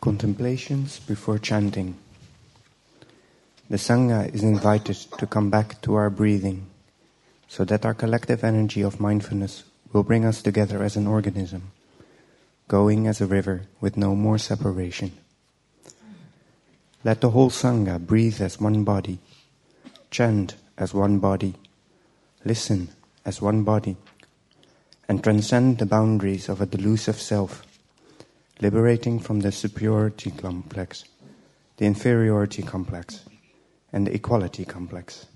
Contemplations before chanting. The Sangha is invited to come back to our breathing so that our collective energy of mindfulness will bring us together as an organism, going as a river with no more separation. Let the whole Sangha breathe as one body, chant as one body, listen as one body, and transcend the boundaries of a delusive self, liberating from the superiority complex, the inferiority complex, and the equality complex.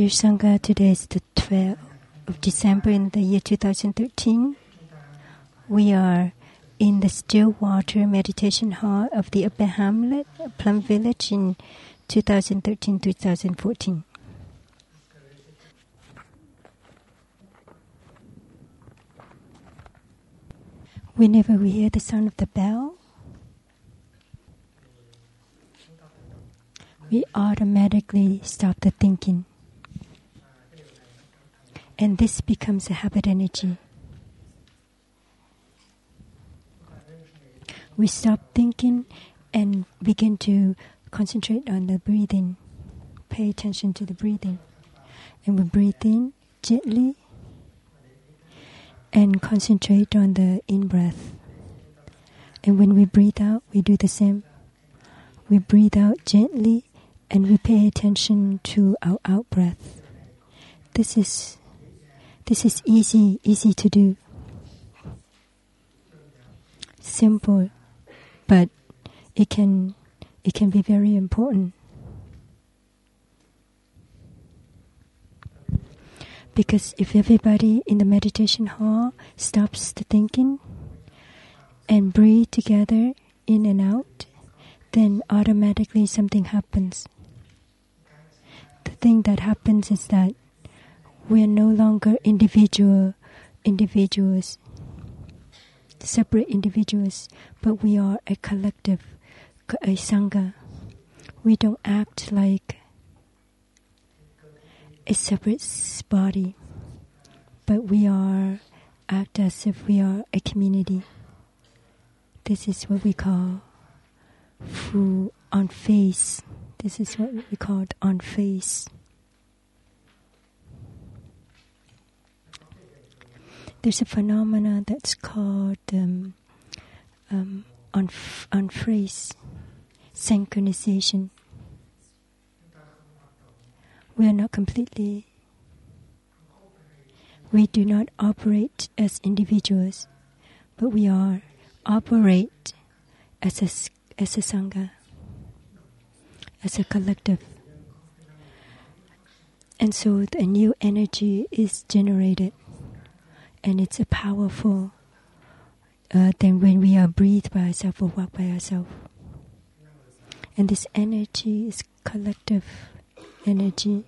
Dear Sangha, today is the 12th of December in the year 2013. We are in the Stillwater Meditation Hall of the Upper Hamlet, Plum Village in 2013-2014. Whenever we hear the sound of the bell, we automatically automatically stop the thinking. And this becomes a habit energy. We stop thinking and begin to concentrate on the breathing. Pay attention to the breathing. And we breathe in gently and concentrate on the in breath. And when we breathe out, we do the same. We breathe out gently and we pay attention to our out breath. This is this is easy easy to do. Simple, but it can it can be very important. Because if everybody in the meditation hall stops the thinking and breathe together in and out, then automatically something happens. The thing that happens is that we are no longer individual individuals, separate individuals, but we are a collective, a sangha. We don't act like a separate body, but we are act as if we are a community. This is what we call fu on phase. This is what we call on phase. There's a phenomena that's called um, um, on f- on phrase synchronization. We are not completely. We do not operate as individuals, but we are operate as a as a sangha, as a collective. And so a new energy is generated and it's a powerful uh, than when we are breathed by ourselves or walk by ourselves. And this energy is collective energy,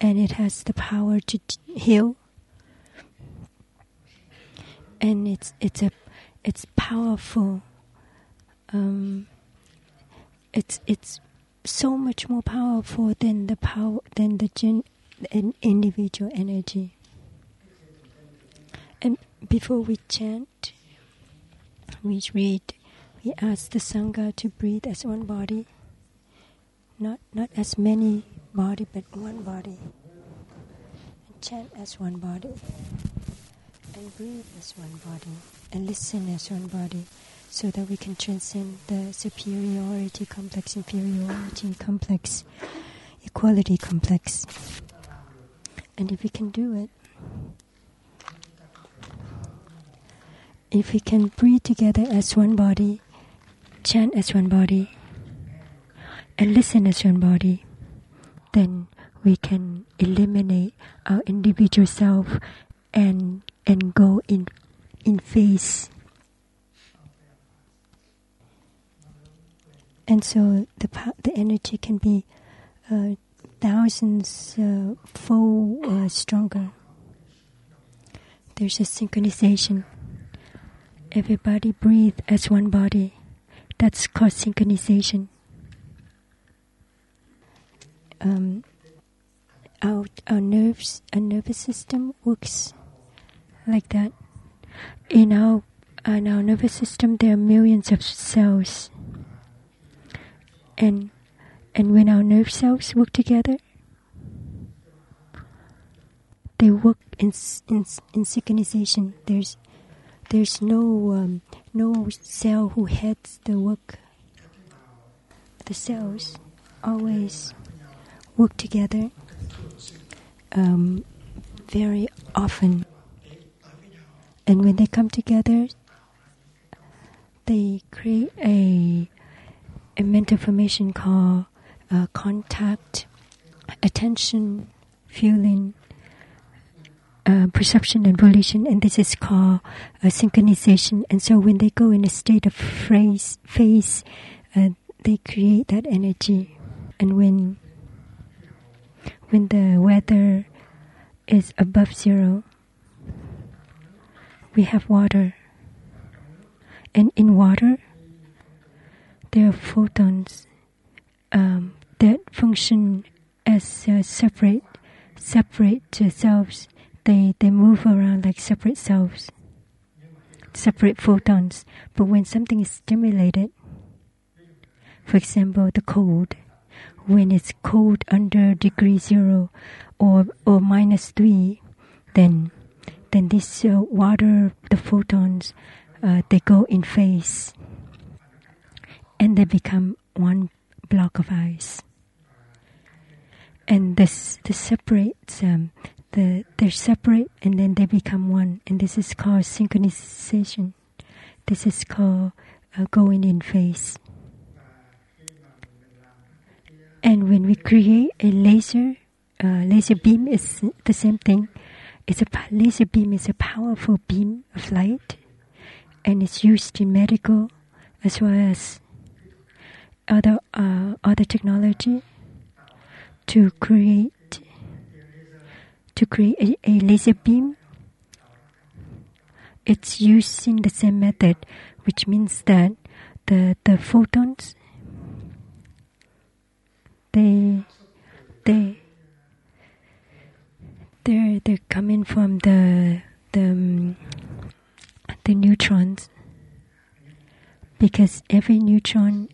and it has the power to heal. And it's it's a it's powerful. Um, it's it's so much more powerful than the power than the gen, individual energy. And before we chant, we read, we ask the Sangha to breathe as one body, not, not as many body, but one body. And chant as one body. And breathe as one body. And listen as one body. So that we can transcend the superiority complex, inferiority complex, equality complex. And if we can do it, if we can breathe together as one body, chant as one body, and listen as one body, then we can eliminate our individual self and and go in in phase. And so the the energy can be uh, thousands uh, fold uh, stronger. There's a synchronization everybody breathe as one body. That's called synchronization. Um, our, our nerves, our nervous system works like that. In our, in our nervous system, there are millions of cells. And, and when our nerve cells work together, they work in, in, in synchronization. There's there's no um, no cell who heads the work. The cells always work together um, very often, and when they come together, they create a a mental formation called uh, contact, attention, feeling, uh, perception and volition, and this is called uh, synchronization. And so when they go in a state of phrase, phase, uh, they create that energy. And when when the weather is above zero, we have water. And in water, there are photons um, that function as uh, separate separate selves. They they move around like separate selves, separate photons. But when something is stimulated, for example, the cold, when it's cold under degree zero or or minus three, then then this uh, water, the photons, uh, they go in phase, and they become one block of ice. And this this separates um, the they're separate and then they become one, and this is called synchronization. This is called uh, going in phase. And when we create a laser, uh, laser beam is the same thing. It's a laser beam is a powerful beam of light, and it's used in medical as well as other uh, other technology to create to create a, laser beam. It's using the same method, which means that the the photons they they they're they're coming from the the the neutrons because every neutron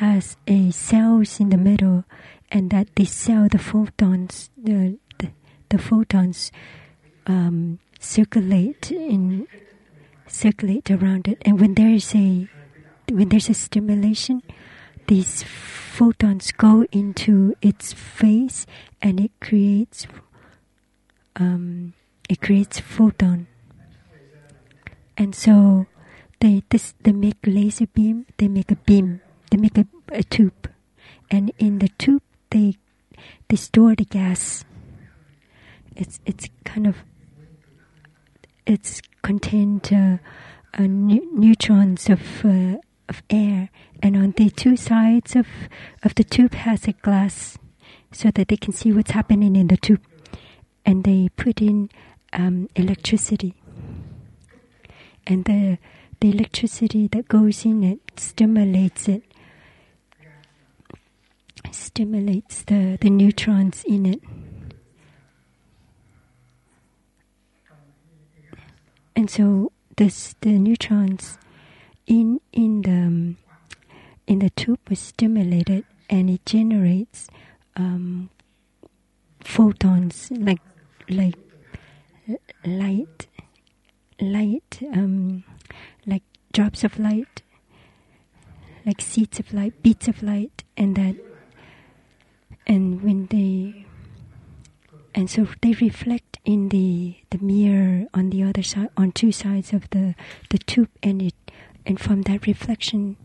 has a cells in the middle and that this cell the photons the the, photons um, circulate in circulate around it. And when there is a when there's a stimulation these photons go into its phase and it creates um, it creates photon. And so they this they make laser beam they make a beam they make a, a tube. And in the tube they they store the gas it's it's kind of it's contained uh, uh, ne- neutrons of uh, of air, and on the two sides of of the tube has a glass, so that they can see what's happening in the tube, and they put in um, electricity, and the the electricity that goes in it stimulates it, stimulates the the neutrons in it. And so this the neutrons in in the um, in the tube was stimulated and it generates um, photons like like light light um, like drops of light like seeds of light beats of light and that and when they and so they reflect in the the mirror on the other side on two sides of the the tube and it and from that reflection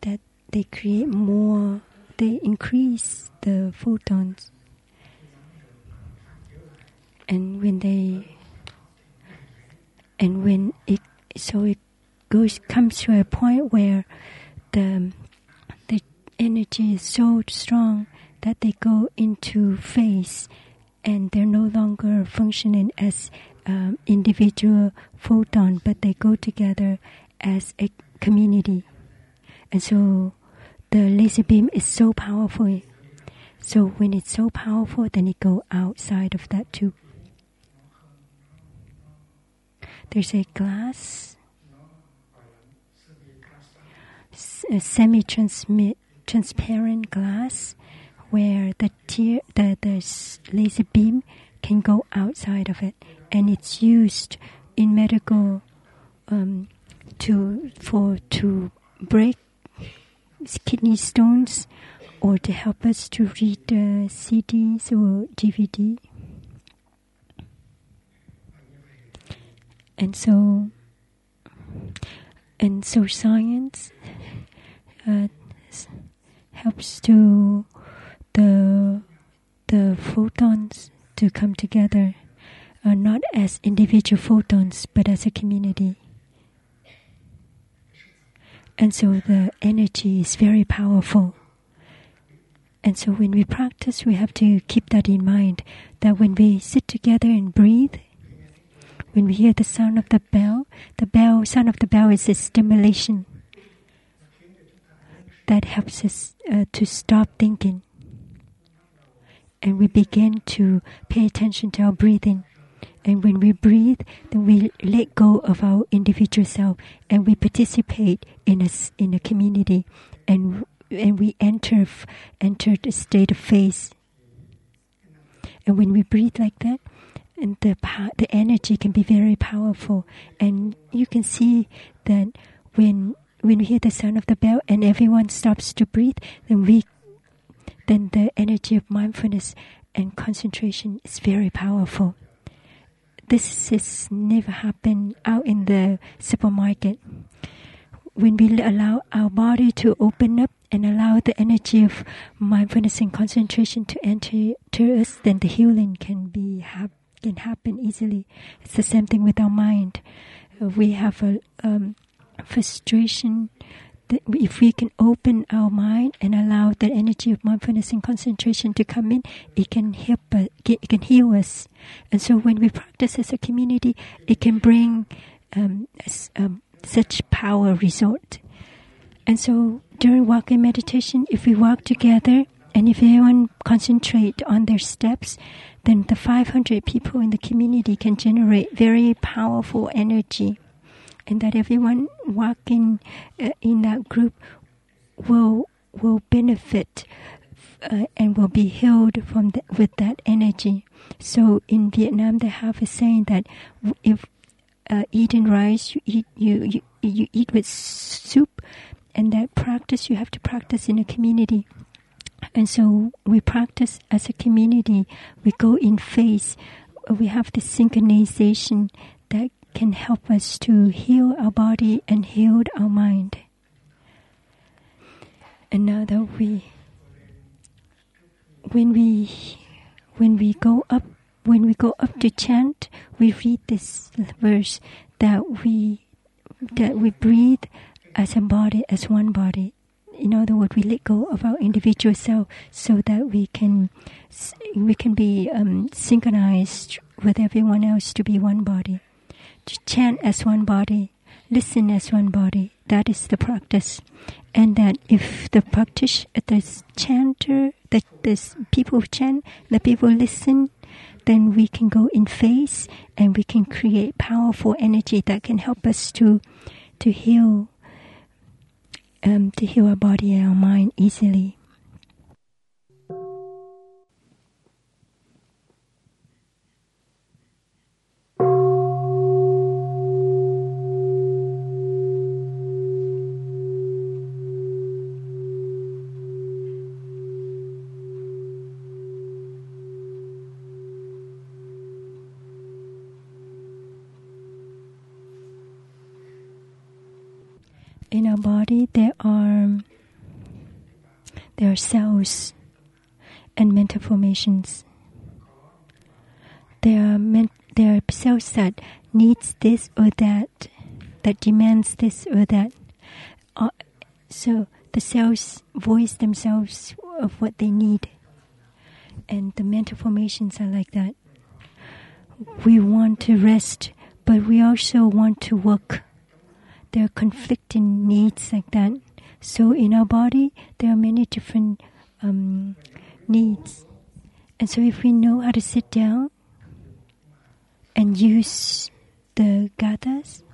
that they create more they increase the photons. And when they and when it so it goes comes to a point where the the energy is so strong that they go into phase and they're no longer functioning as um, individual photon, but they go together as a community. And so the laser beam is so powerful. So when it's so powerful, then it go outside of that tube. There's a glass, a semi-transparent glass where the tear, the, the laser beam can go outside of it, and it's used in medical um, to for to break kidney stones or to help us to read uh, CDs or DVD. And so, and so science uh, helps to the the photons to come together, uh, not as individual photons, but as a community. And so the energy is very powerful. And so when we practice, we have to keep that in mind that when we sit together and breathe, when we hear the sound of the bell, the bell sound of the bell is a stimulation that helps us uh, to stop thinking and we begin to pay attention to our breathing. And when we breathe, then we let go of our individual self and we participate in a, in a community and, and we enter, enter the state of faith. And when we breathe like that, and the the energy can be very powerful, and you can see that when when we hear the sound of the bell and everyone stops to breathe, then we then the energy of mindfulness and concentration is very powerful. This has never happened out in the supermarket. When we allow our body to open up and allow the energy of mindfulness and concentration to enter to us, then the healing can be can happen easily. It's the same thing with our mind. We have a um, frustration if we can open our mind and allow the energy of mindfulness and concentration to come in, it can help us, it can heal us. And so when we practice as a community, it can bring um, um, such power result. And so during walking meditation, if we walk together and if everyone concentrate on their steps, then the 500 people in the community can generate very powerful energy and that everyone walking uh, in that group will will benefit uh, and will be healed from the, with that energy. So in Vietnam, they have a saying that if uh, eating rice, you eat you, you you eat with soup, and that practice you have to practice in a community. And so we practice as a community. We go in phase. We have the synchronization can help us to heal our body and heal our mind. And now that we, when we, when we go up, when we go up to chant, we read this verse that we, that we breathe as a body, as one body. In other words, we let go of our individual self so that we can, we can be um, synchronized with everyone else to be one body to chant as one body, listen as one body. That is the practice. And that if the practice, the chanter, the, the people chant, the people listen, then we can go in phase and we can create powerful energy that can help us to to heal um, to heal our body and our mind easily. in our body there are there are cells and formations. There are men, there are cells that needs this or that, that demands this or that. Uh, so the cells voice themselves of what they need, and the mental formations are like that. We want to rest, but we also want to work there are conflicting needs like that. So in our body, there are many different um, needs. And so if we know how to sit down and use the gathas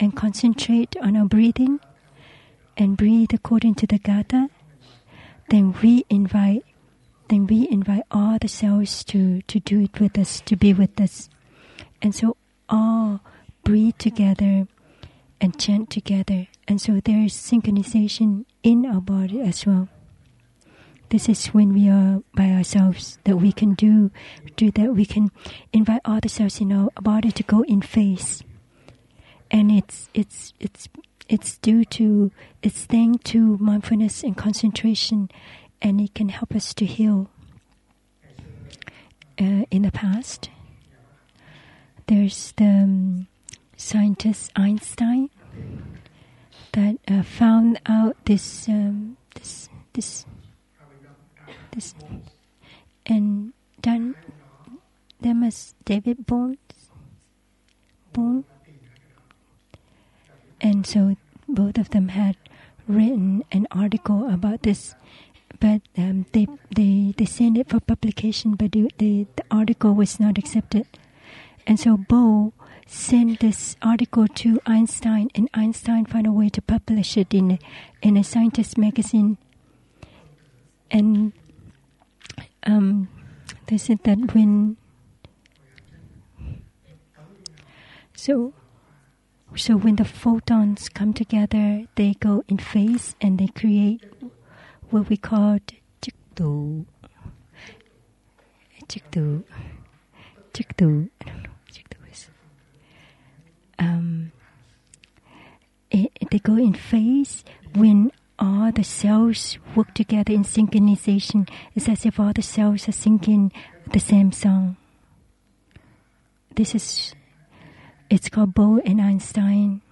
and concentrate on our breathing and breathe according to the gatha, then we invite then we invite all the cells to, to do it with us, to be with us. And so all breathe together and chant together. And so there is synchronization in our body as well. This is when we are by ourselves that we can do, do that we can invite all the cells in our body to go in phase. And it's it's it's it's due to it's thanks to mindfulness and concentration, and it can help us to heal. Uh, in the past, there's the um, scientist Einstein that uh, found out this um, this this this and then there was David Bones Bohm and so both of them had written an article about this but um, they they they sent it for publication, but the, the the article was not accepted, and so Bohr sent this article to Einstein, and Einstein found a way to publish it in a, in a scientist magazine. And um, they said that when so so when the photons come together, they go in phase and they create what we call chikdu. Chikdu. Chikdu. I don't know what chikdu is. Um, it, they go in phase when all the cells work together in synchronization. It's as if all the cells are singing the same song. This is, it's called Bohr and Einstein.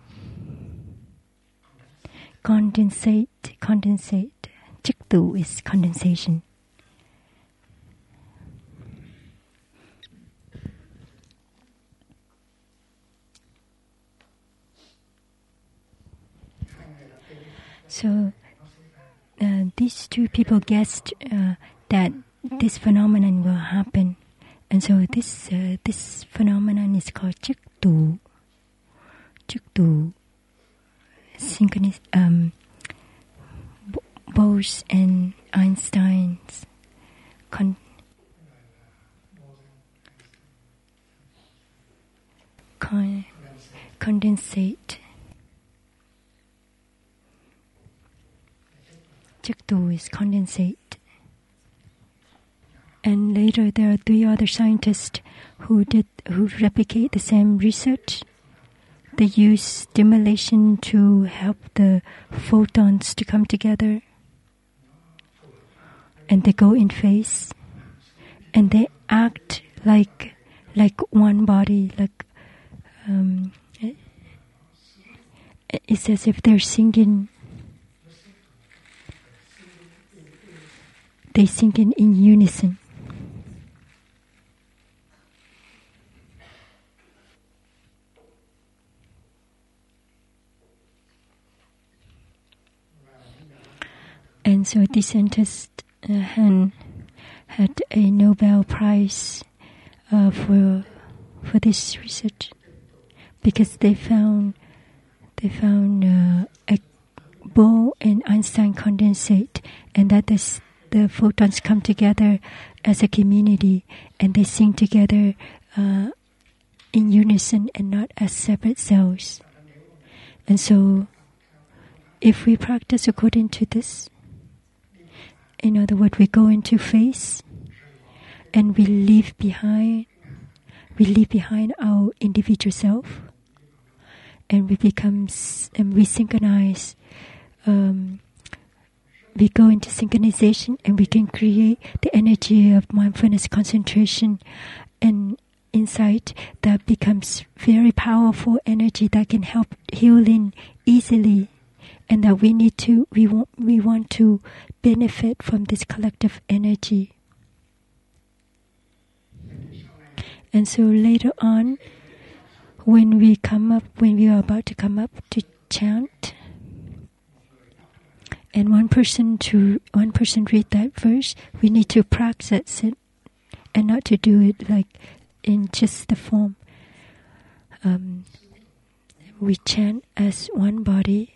Condensate, condensate. Chikdu is condensation. So uh, these two people guessed uh, that this phenomenon will happen, and so this uh, this phenomenon is called chikdu. Chikdu, synchronous. Um, Bohr's and Einstein's con- con- condensate. Chikdu is condensate. And later there are three other scientists who did who replicate the same research. They use stimulation to help the photons to come together. And they go in phase. And they act like like one body, like um, it's as if they're singing they sing in, in unison. And so the scientist uh, Han had a Nobel Prize uh, for for this research because they found they found uh, a Bohr and Einstein condensate, and that is the photons come together as a community and they sing together uh, in unison and not as separate cells. And so, if we practice according to this, in other words, we go into phase and we leave behind, we leave behind our individual self, and we become and we synchronize. Um, we go into synchronization and we can create the energy of mindfulness concentration and insight that becomes very powerful energy that can help healing easily and that we need to we want we want to benefit from this collective energy. And so later on when we come up when we are about to come up to chant and one person to one person read that verse, we need to practice it and not to do it like in just the form. Um, we chant as one body.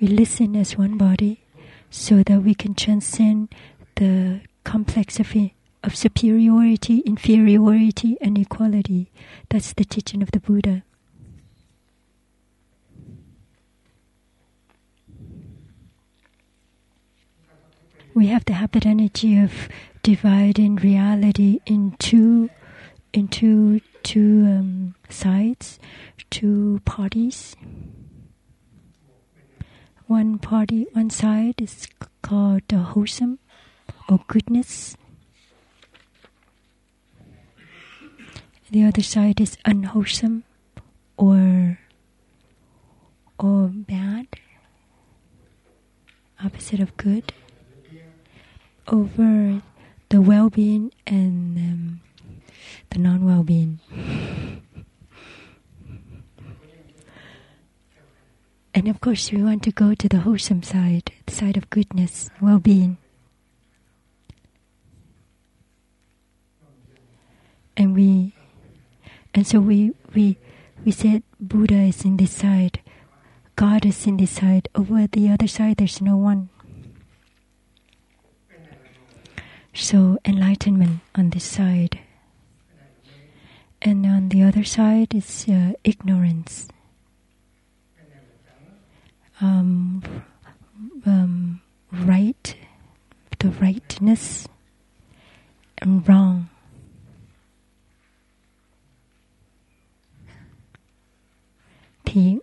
We listen as one body, so that we can transcend the complexity of superiority, inferiority, and equality. That's the teaching of the Buddha. We have the habit energy of dividing reality into into two um, sides, two parties. One party, one side is called uh, wholesome or goodness. The other side is unwholesome or or bad, opposite of good over the well-being and um, the non-well-being. And of course, we want to go to the wholesome side, the side of goodness, well being. And we, and so we, we, we said Buddha is in this side, God is in this side, over the other side, there's no one. So, enlightenment on this side. And on the other side is uh, ignorance. Um, um, right, the rightness, and wrong. Thiện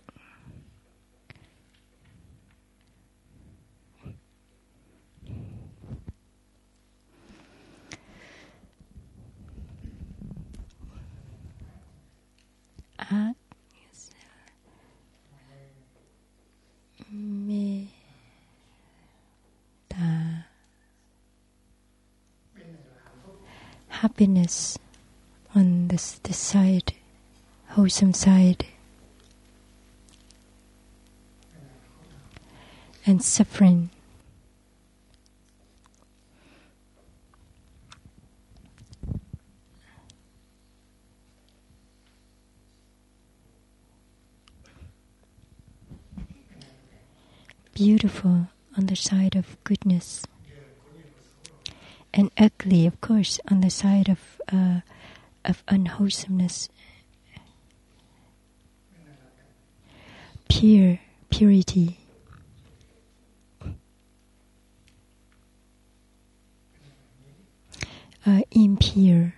happiness on this, this side wholesome side. And suffering beautiful on the side of goodness, and ugly, of course, on the side of uh, of unwholesomeness. Pure purity. Uh, impure.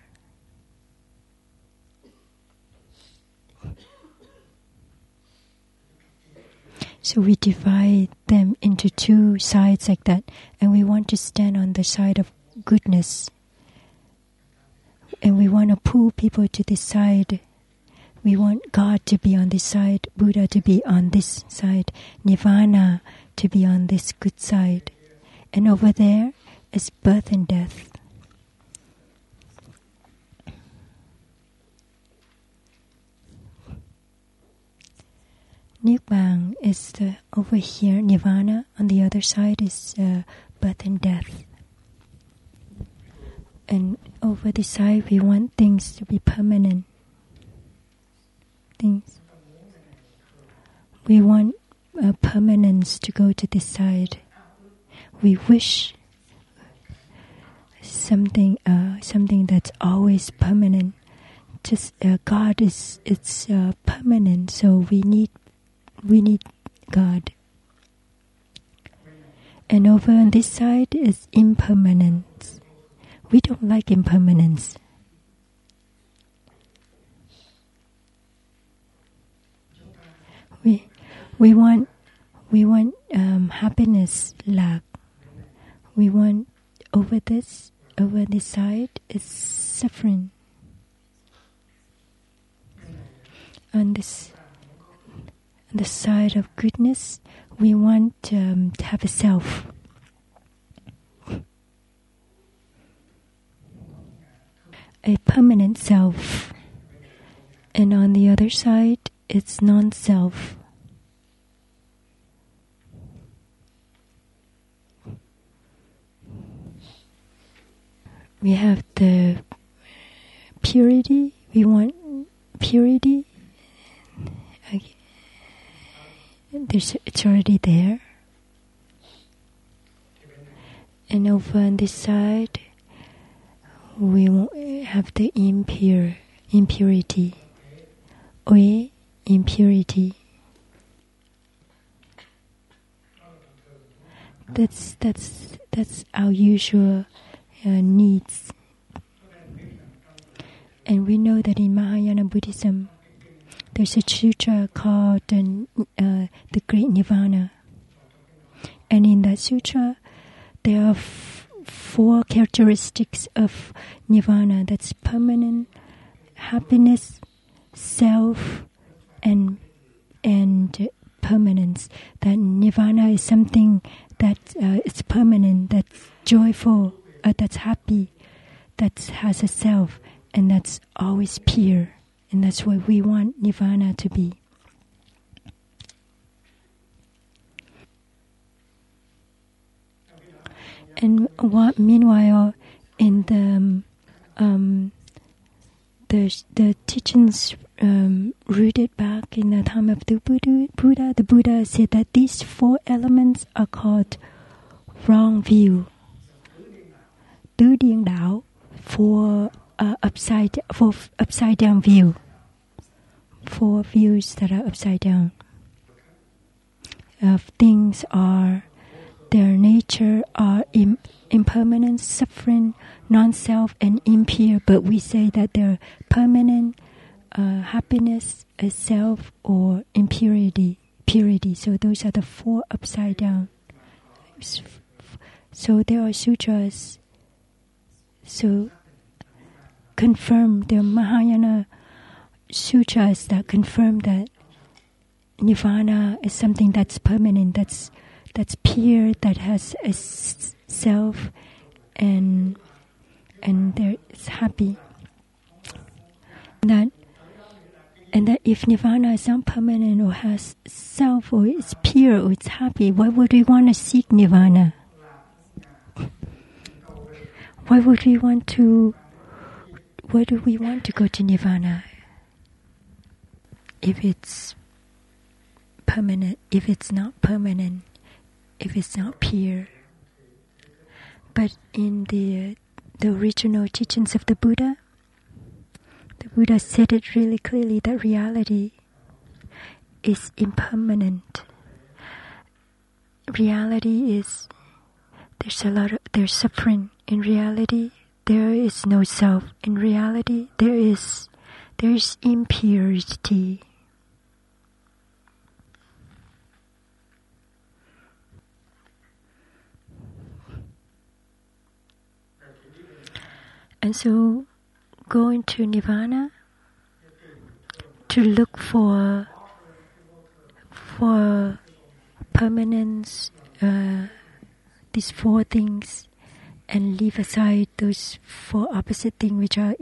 So we divide them into two sides like that, and we want to stand on the side of goodness. And we want to pull people to this side. We want God to be on this side, Buddha to be on this side, Nirvana to be on this good side. And over there is birth and death. Nibbana is the, over here, Nirvana. On the other side is uh, birth and death. And over this side, we want things to be permanent. Things. We want uh, permanence to go to this side. We wish something, uh, something that's always permanent. Just uh, God is it's uh, permanent, so we need we need God. And over on this side is impermanence. We don't like impermanence. We we want we want um, happiness, love. We want over this over this side is suffering. On this the side of goodness, we want um, to have a self. A permanent self. And on the other side, it's non self. We have the purity, we want purity. Okay there's, it's already there. And over on this side, we have the impure impurity, or impurity. That's that's that's our usual uh, needs, and we know that in Mahayana Buddhism, there's a sutra called uh, the Great Nirvana. And in that sutra, there are f- four characteristics of Nirvana that's permanent, happiness, self, and and permanence. That Nirvana is something that uh, is permanent, that's joyful, uh, that's happy, that has a self, and that's always pure. And that's what we want Nirvana to be. And what, meanwhile, in the um, um, the the teachings um, rooted back in the time of the Buddha, the Buddha said that these four elements are called wrong view, tứ điên đảo, for uh, upside for upside down view. Four views that are upside down. Of things are their nature are Im- impermanent, suffering, non-self, and impure. But we say that they're permanent, uh, happiness, a self, or impurity. Purity. So those are the four upside down. So there are sutras. So confirm the Mahayana sutras that confirm that nirvana is something that's permanent, that's that's pure, that has a self, and and there is happy. That and that if nirvana is not permanent or has self or it's pure or it's happy, why would we want to seek nirvana? Why would we want to? Why do we want to go to nirvana? If it's permanent, if it's not permanent, if it's not pure. But in the the original teachings of the Buddha, the Buddha said it really clearly that reality is impermanent. Reality is there's a lot of there's suffering in reality. There is no self. In reality, there is there is impurity. And so, going to nirvana to look for for permanence, uh, these four things, and leave aside those four opposite things which are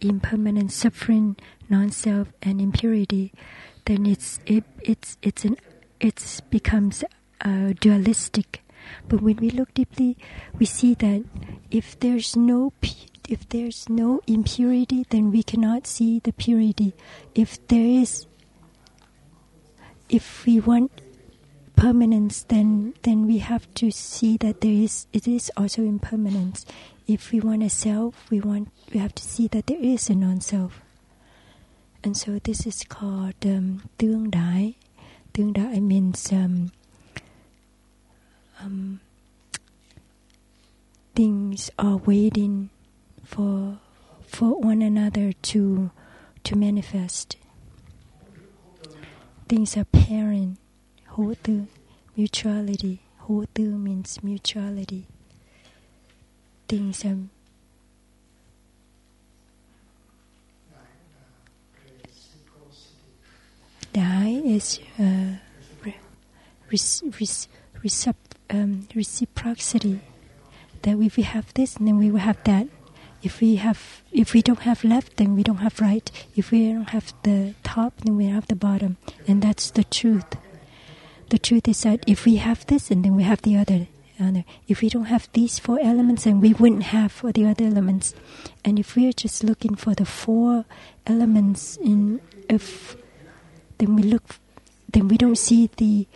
impermanent, suffering, non-self, and impurity, then it's it, it's it's an it becomes uh, dualistic. But when we look deeply, we see that if there's no if there's no impurity, then we cannot see the purity. If there is, if we want permanence, then then we have to see that there is it is also impermanence. If we want a self, we want we have to see that there is a non-self. And so this is called um, tương đại. Tương đại means um, um, things are waiting for for one another to to manifest. Things are pairing, hotu, mutuality. Hotu means mutuality. Things are Dai is uh, um, reciprocity. That if we have this, then we will have that. If we have, if we don't have left, then we don't have right. If we don't have the top, then we have the bottom, and that's the truth. The truth is that if we have this, and then we have the other. If we don't have these four elements, then we wouldn't have for the other elements. And if we are just looking for the four elements in, if then we look, then we don't see the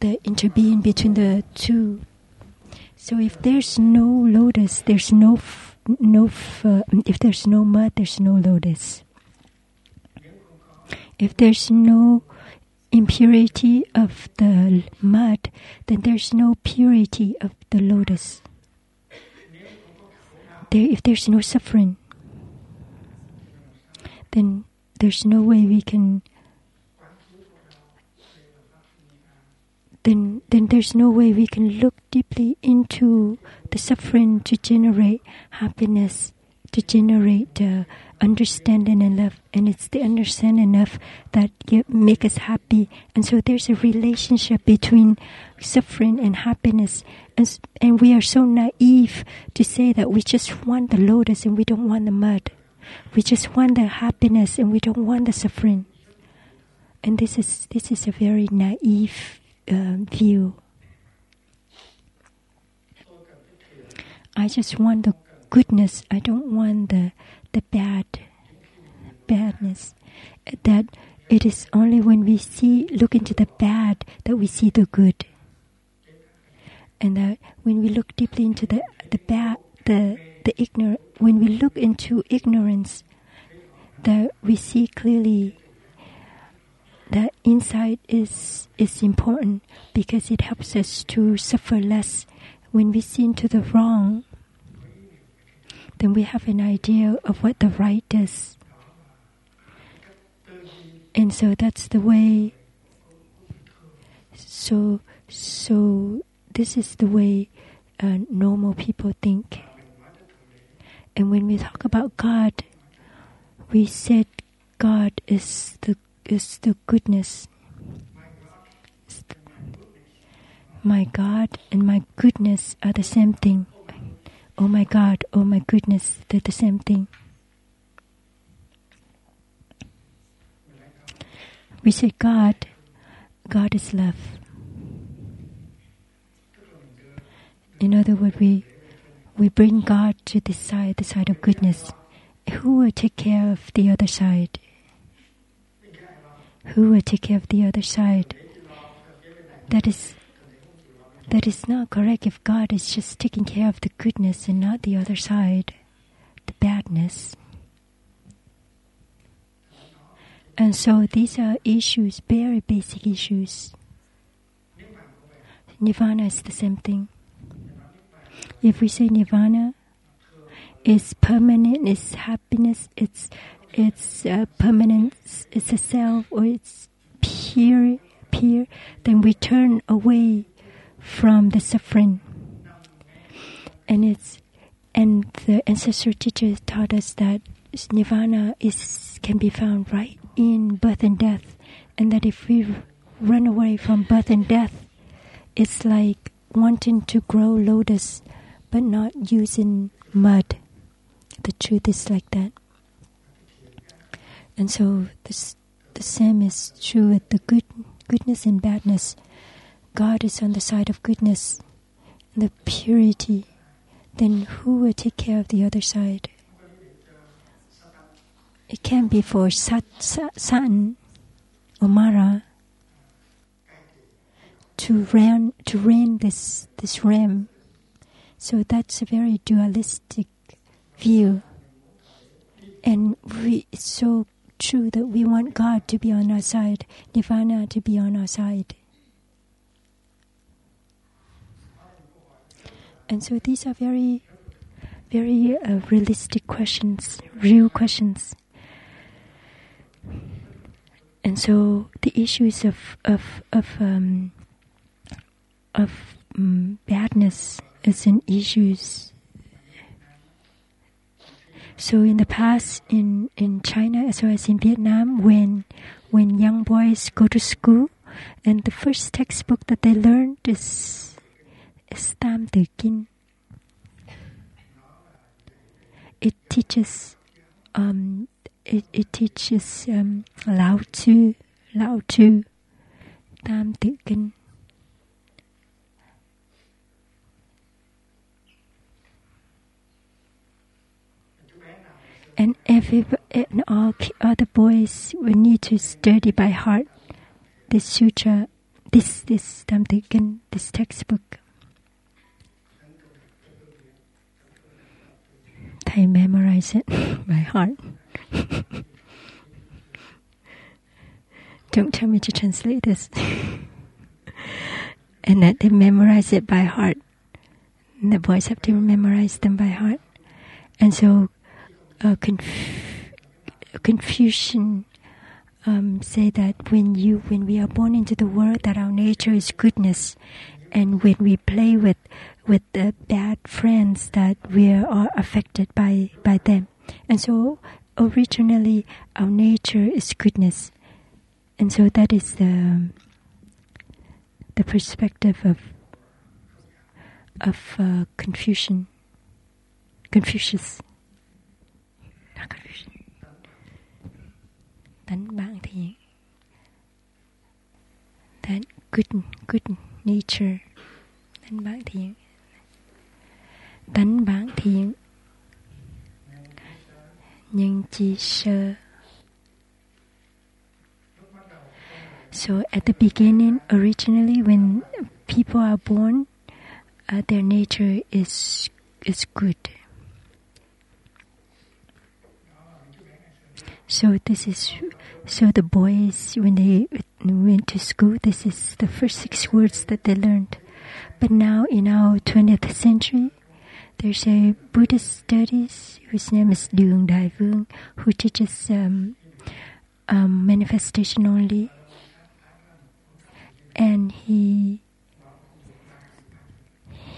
the interbeing between the two. So if there's no lotus, there's no no uh, if there's no mud, there's no lotus. If there's no impurity of the mud, then there's no purity of the lotus. There, if there's no suffering, then there's no way we can then then there's no way we can look deeply into the suffering to generate happiness, to generate uh, understanding and love. And it's the understanding enough that get, make us happy. And so there's a relationship between suffering and happiness. And, and we are so naive to say that we just want the lotus and we don't want the mud. We just want the happiness and we don't want the suffering. And this is this is a very naive uh, view. I just want the goodness. I don't want the the bad badness. That it is only when we see look into the bad that we see the good. And that when we look deeply into the the bad the the ignorant when we look into ignorance that we see clearly that insight is is important because it helps us to suffer less when we see into the wrong then we have an idea of what the right is. And so that's the way so so this is the way uh, normal people think. And when we talk about god we said god is the is the goodness. My god and my goodness are the same thing oh my god oh my goodness they're the same thing. We say god god is love. In other words we we bring god to this side the side of goodness. Who will take care of the other side? Who will take care of the other side? That is that is not correct if god is just taking care of the goodness and not the other side the badness. And so these are issues very basic issues. Nirvana is the same thing. If we say nirvana is permanent, it's happiness, it's it's uh, permanent, it's a self, or it's pure, pure, then we turn away from the suffering. And it's and the ancestor teachers taught us that nirvana is can be found right in birth and death, and that if we run away from birth and death, it's like wanting to grow lotus but not using mud. The truth is like that. And so this, the same is true with the good, goodness and badness. God is on the side of goodness, the purity. Then who will take care of the other side? It can be for Sat, Sat, Satan or Mara to reign to reign this this realm. So that's a very dualistic view. And we, it's so true that we want God to be on our side, Nirvana to be on our side. And so these are very, very uh, realistic questions, real questions. And so the issues of of of um, of um, badness is an issues so in the past, in, in China as well as in Vietnam, when when young boys go to school, and the first textbook that they learn is is Tam Tự Kinh. It teaches um, it, it teaches um, Lao Tzu, Lao Tzu, Tam Tự Kinh. and every and all other boys will need to study by heart this sutra, this this Tam Tự Kinh, this textbook. They memorize it by heart. Don't tell me to translate this. and that they memorize it by heart. And the boys have to memorize them by heart. And so uh, conf- Confucian um, say that when you when we are born into the world, that our nature is goodness, and when we play with with the bad friends, that we are affected by by them, and so originally our nature is goodness, and so that is the the perspective of of uh, Confucian Confucius. bạn thiện that good good nature tánh bản thiện chi sơ So at the beginning, originally, when people are born, uh, their nature is is good. So this is so the boys when they went to school, this is the first six words that they learned. But now in our 20th century, there's a Buddhist studies whose name is Đường Đại Vương, who teaches um, um, manifestation only, and he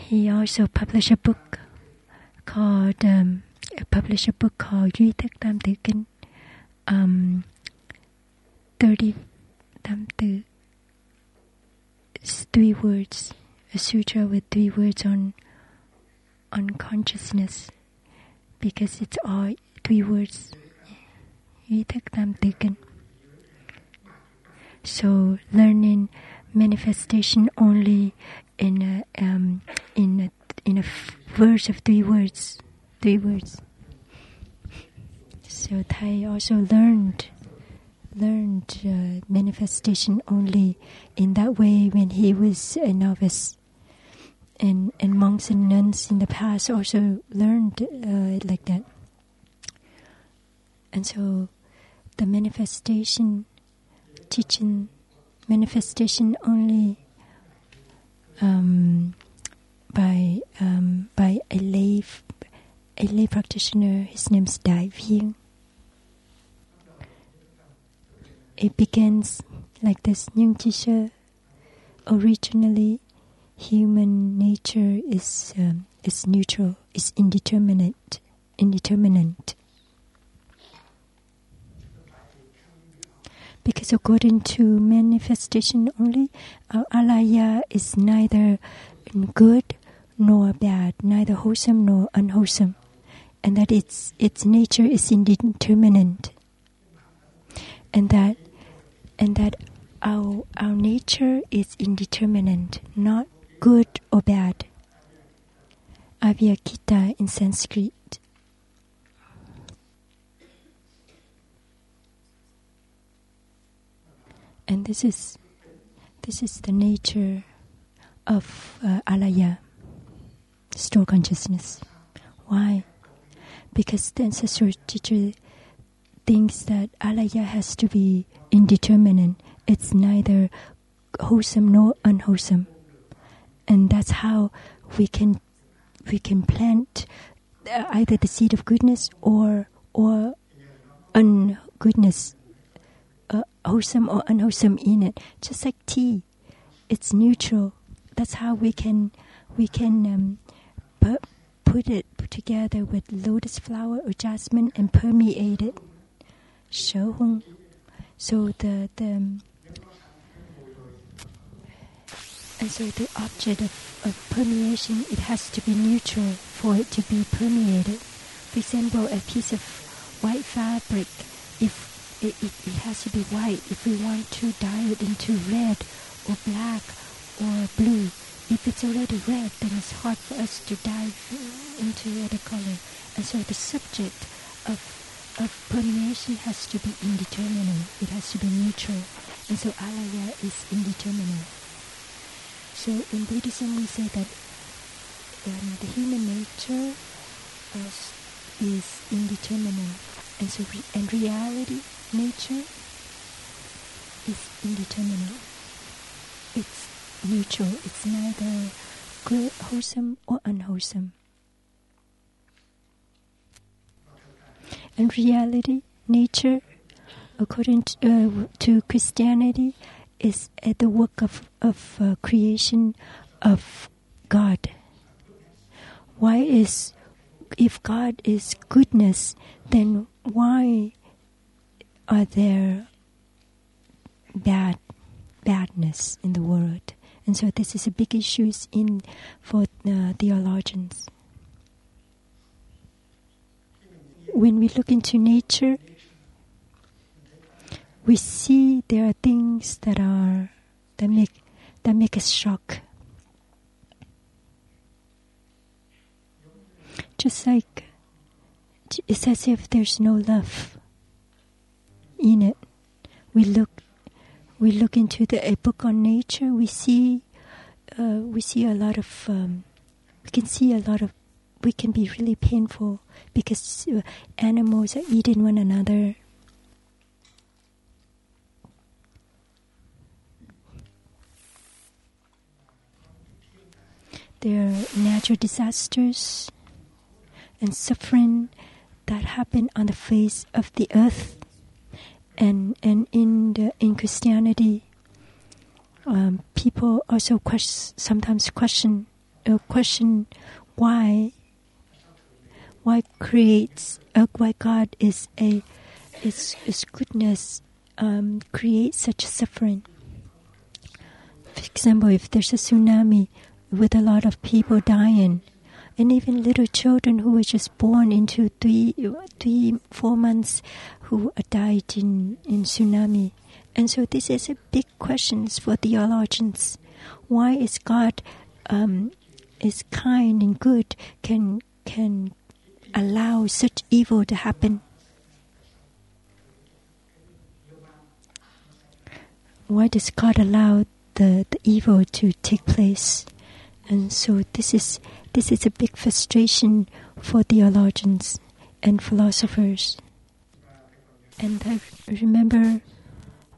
he also published a book called um, published a book called Duy Thức Tam Tự Kinh, um, thirty Tam Tự. Three words, a sutra with three words on on consciousness, because it's all three words. Thức Tam Kinh. So learning manifestation only in a, um, in a, in a verse of three words, three words. So Thay also learned learned uh, manifestation only in that way when he was a novice. And and monks and nuns in the past also learned uh, like that. And so the manifestation teaching manifestation only um, by um, by a lay a lay practitioner. His name's Dai Vieng. It begins like this. Nhưng chi sơ. Originally, human nature is um, is neutral. Is indeterminate. Indeterminate. because according to manifestation only, uh, alaya is neither good nor bad, neither wholesome nor unwholesome, and that its its nature is indeterminate, and that and that our our nature is indeterminate, not good or bad. Avyakrita in Sanskrit. and this is this is the nature of uh, alaya store consciousness why because the ancestral teacher thinks that alaya has to be indeterminate it's neither wholesome nor unwholesome and that's how we can we can plant uh, either the seed of goodness or or ungoodness uh, wholesome or unwholesome in it. Just like tea, it's neutral. That's how we can we can um, put put it together with lotus flower or jasmine and permeate it. So the the um, and so the object of, of permeation it has to be neutral for it to be permeated. For example, a piece of white fabric, if it, it, it has to be white. If we want to dye it into red or black or blue, if it's already red, then it's hard for us to dye into other color. And so the subject of of permeation has to be indeterminate. It has to be neutral. And so alaya is indeterminate. So in Buddhism we say that um, the human nature is, is indeterminate. And so re- and reality nature is indeterminate. It's neutral. It's neither good, wholesome or unwholesome. And reality, nature, according to, uh, to Christianity, is at the work of, of uh, creation of God. Why is, if God is goodness, then why are there bad badness in the world? And so this is a big issue in for uh, theologians. When we look into nature, we see there are things that are that make that make us shock. just like it's as if there's no love in it. We look, we look into the a book on nature. We see, uh, we see a lot of, um, we can see a lot of. We can be really painful because uh, animals are eating one another. There are natural disasters and suffering that happen on the face of the earth. And and in the in Christianity, um, people also question, sometimes question uh, question why why creates uh, why God is a is is goodness um, creates such suffering. For example, if there's a tsunami with a lot of people dying, and even little children who were just born into three, three, four months, who died in in tsunami. And so this is a big question for theologians. Why is God um, is kind and good? Can can allow such evil to happen? Why does God allow the, the evil to take place? And so this is this is a big frustration for theologians and philosophers. And I remember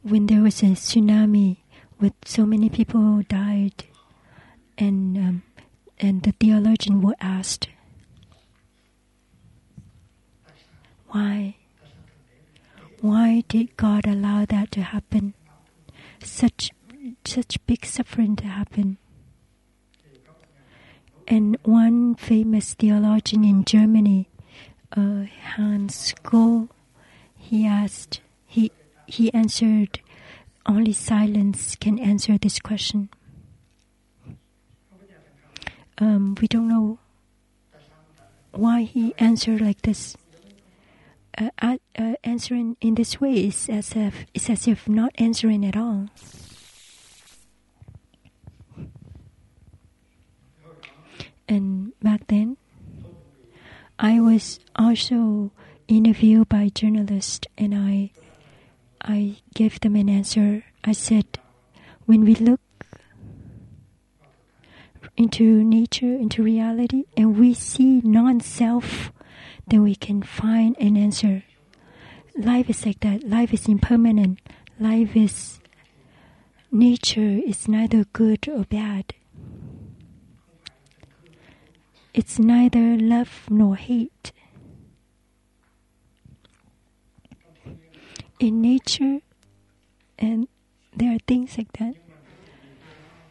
when there was a tsunami with so many people died, and um, and the theologian were asked, why? Why did God allow that to happen? Such such big suffering to happen. And one famous theologian in Germany, uh, Hans Scholl, he asked, he, he answered, only silence can answer this question. Um, we don't know why he answered like this. Uh, uh, answering in this way is as if is as if not answering at all. And back then, I was also interviewed by journalists, and I, I gave them an answer. I said, when we look into nature, into reality, and we see non-self, then we can find an answer. Life is like that. Life is impermanent. Life is nature is neither good or bad. It's neither love nor hate. In nature, and there are things like that.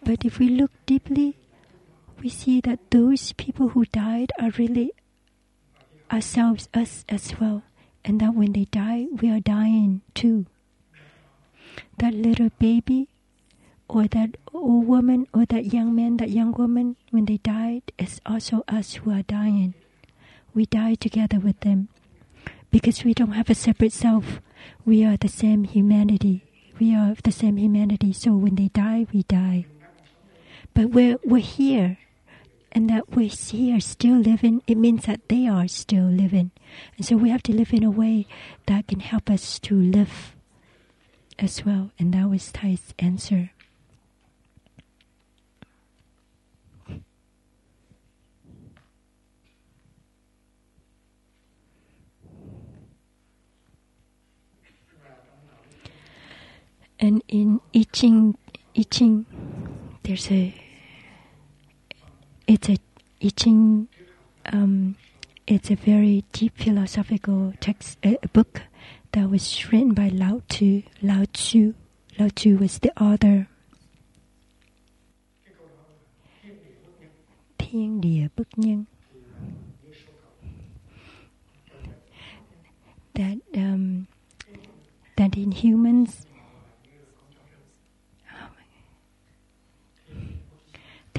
But if we look deeply, we see that those people who died are really ourselves, us as well. And that when they die, we are dying too. That little baby or that old woman or that young man, that young woman, when they died, it's also us who are dying. We die together with them because we don't have a separate self. We are the same humanity. We are of the same humanity. So when they die, we die. But we're, we're here. And that we're here still living, it means that they are still living. And so we have to live in a way that can help us to live as well. And that was Thay's answer. And in I Ching, I Ching, there's a, it's a I Ching, um, it's a very deep philosophical text, a book that was written by Lao Tzu. Lao Tzu, Lao Tzu was the author. Thiên địa bất nhân. That um, that in humans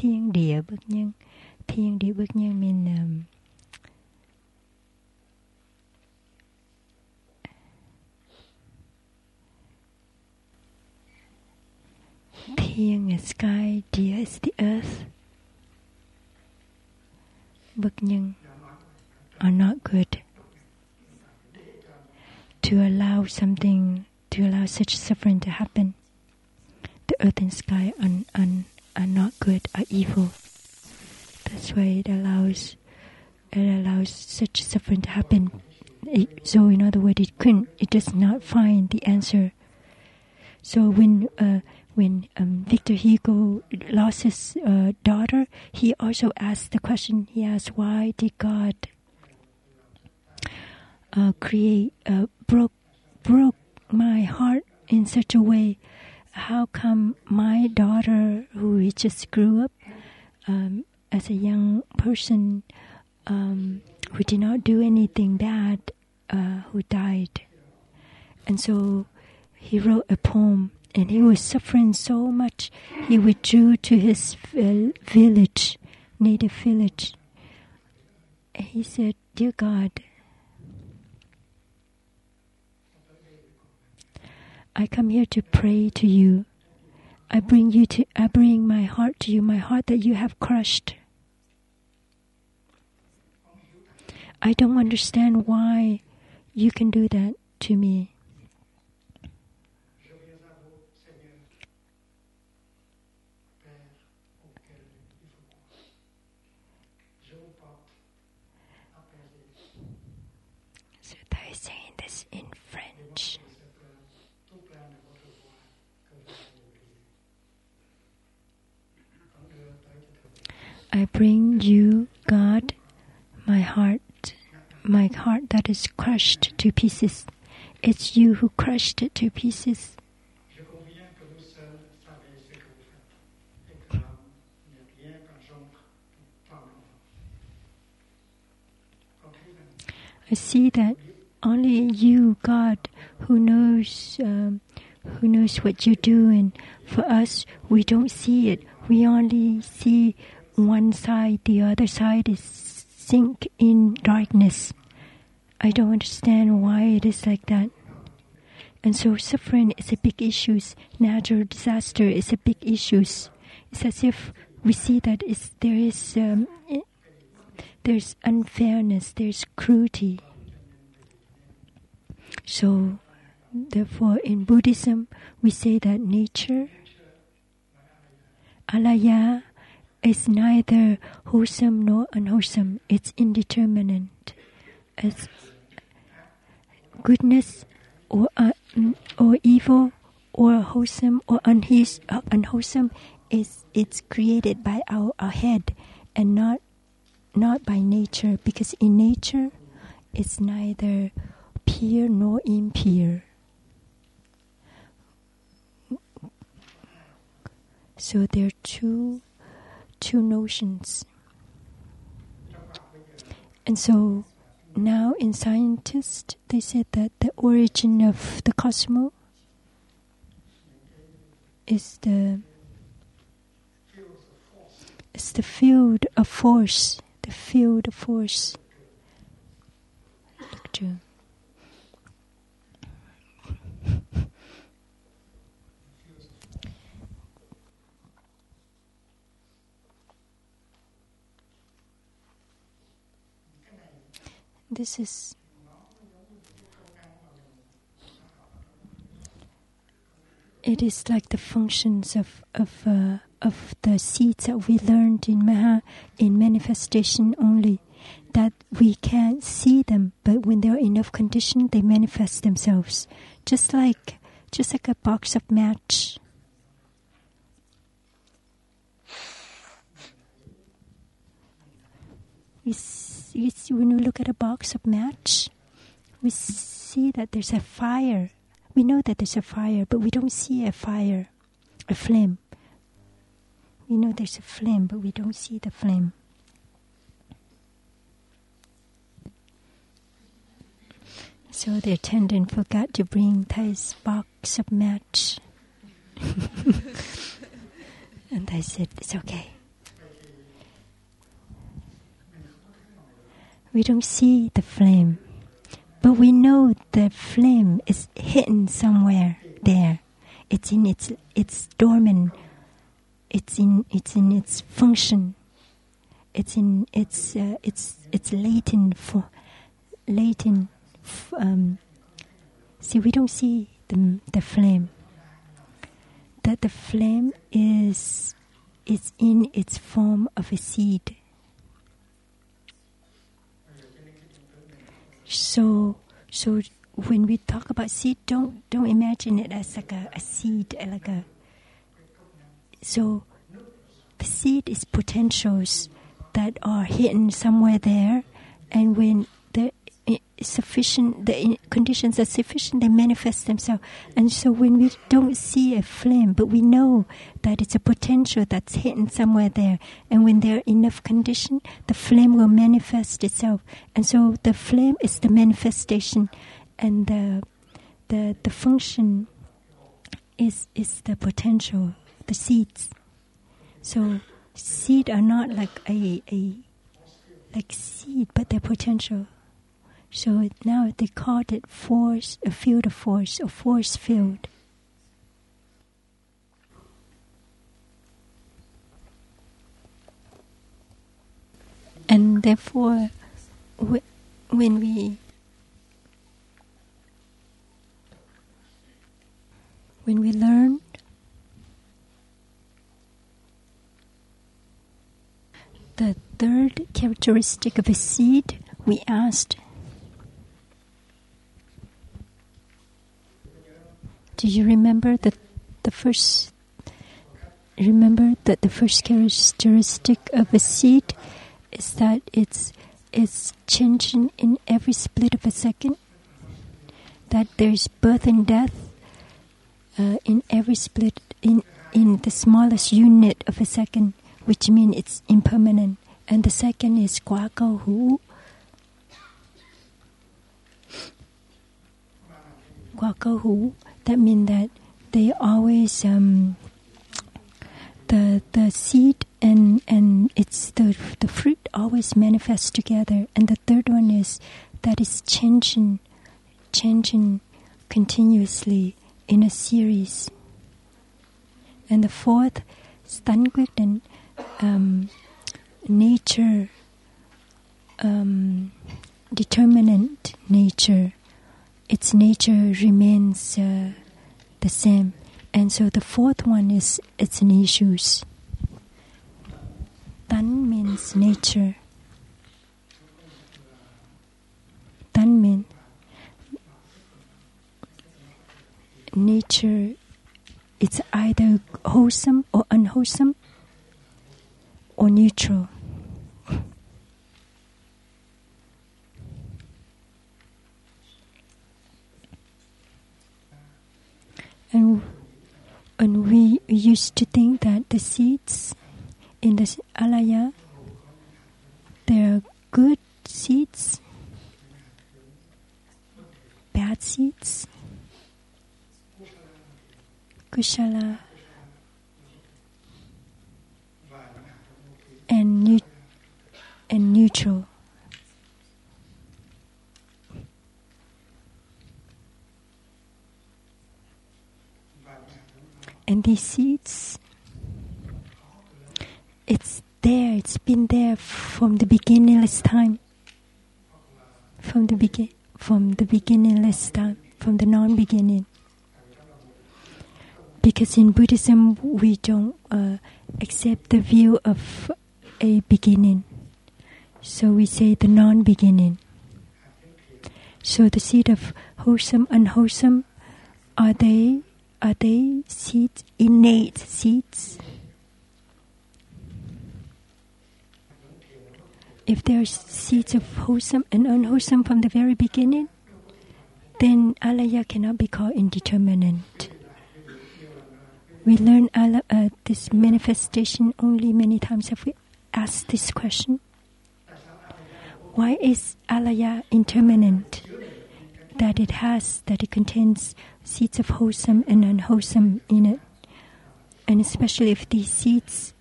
thiên địa bất nhân. Thiên địa bất nhân um, thiên is sky địa is the earth. Bất nhân are not good. To allow something, to allow such suffering to happen, the earth and sky are, are, are not good, are evil. That's why it allows it allows such suffering to happen. It, so, in other words, it couldn't. It does not find the answer. So when uh, when um, Victor Hugo lost his uh, daughter, he also asked the question. He asked, "Why did God uh, create uh, broke broke my heart in such a way? How come my daughter, who just grew up um, as a young person, um, who did not do anything bad, uh, who died?" And so he wrote a poem and he was suffering so much he withdrew to his village native village he said dear god i come here to pray to you. I bring you to i bring my heart to you my heart that you have crushed. I don't understand why you can do that to me So they're saying this in French. I bring you, God, my heart, my heart that is crushed to pieces. It's you who crushed it to pieces. I see that only you, God, who knows, um, who knows what you're doing. For us, we don't see it. We only see one side. The other side is sink in darkness. I don't understand why it is like that. And so suffering is a big issue. Natural disaster is a big issue. It's as if we see that there is um, there's unfairness, there's cruelty. So, therefore, in Buddhism, we say that nature, alaya, is neither wholesome nor unwholesome. It's indeterminate. It's goodness or uh, or evil or wholesome or unhis, uh, unwholesome is it's created by our, our head and not not by nature because in nature it's neither pure nor impure. So there are two two notions. And so now in scientists they said that the origin of the cosmos is the is the field of force, the field of force. Look to This is it is like the functions of of uh, of the seeds that we learned in Maha in manifestation only that we can't see them but when they're enough condition they manifest themselves. Just like just like a box of match we see, when we look at a box of match we see that there's a fire we know that there's a fire but we don't see a fire a flame we know there's a flame, but we don't see the flame. So the attendant forgot to bring Thay's box of match. and I said, It's okay. We don't see the flame, but we know the flame is hidden somewhere there. It's in its its dormant it's in it's in its function. it's in it's uh, it's it's latent for latent. Um, see, we don't see the the flame. That the flame is is in its form of a seed. So so when we talk about seed, don't don't imagine it as like a, a seed, like a. So, the seed is potentials that are hidden somewhere there, and when sufficient the conditions are sufficient, they manifest themselves. And so, when we don't see a flame, but we know that it's a potential that's hidden somewhere there, and when there are enough condition, the flame will manifest itself. And so, the flame is the manifestation, and the the the function is is the potential, the seeds. So seed are not like a a like seed, but they're potential. So now they called it force, a field of force, a force field. And therefore, wh- when we when we learn the third characteristic of a seed, we asked, Do you remember that the first remember that the first characteristic of a seed is that it's it's changing in every split of a second? That there's birth and death uh, in every split in in the smallest unit of a second, which means it's impermanent. And the second is hữu. Quả câu hữu. That means that they always um, the the seed and and it's the the fruit always manifest together. And the third one is that is changing, changing continuously in a series. And the fourth, Tánh quyết định, um, nature, um, determinant nature, its nature remains uh, the same. And so the fourth one is its issues. Tan means nature. Tan means nature it's either wholesome or unwholesome or neutral. Used to think that the seeds in the alaya they are good seeds, bad seeds, kushala, and neu- and neutral. And these seeds, it's there, it's been there from the beginningless time. From the begin from the beginningless time, from the non beginning. Because in Buddhism we don't uh, accept the view of a beginning. So we say the non beginning. So the seed of wholesome, unwholesome, are they are they seeds, innate seeds? If there are seeds of wholesome and unwholesome from the very beginning, then alaya cannot be called indeterminate. We learn ala, uh, this manifestation only many times have we asked this question. Why is alaya impermanent? That it has, that it contains seeds of wholesome and unwholesome in it. And especially if these seeds,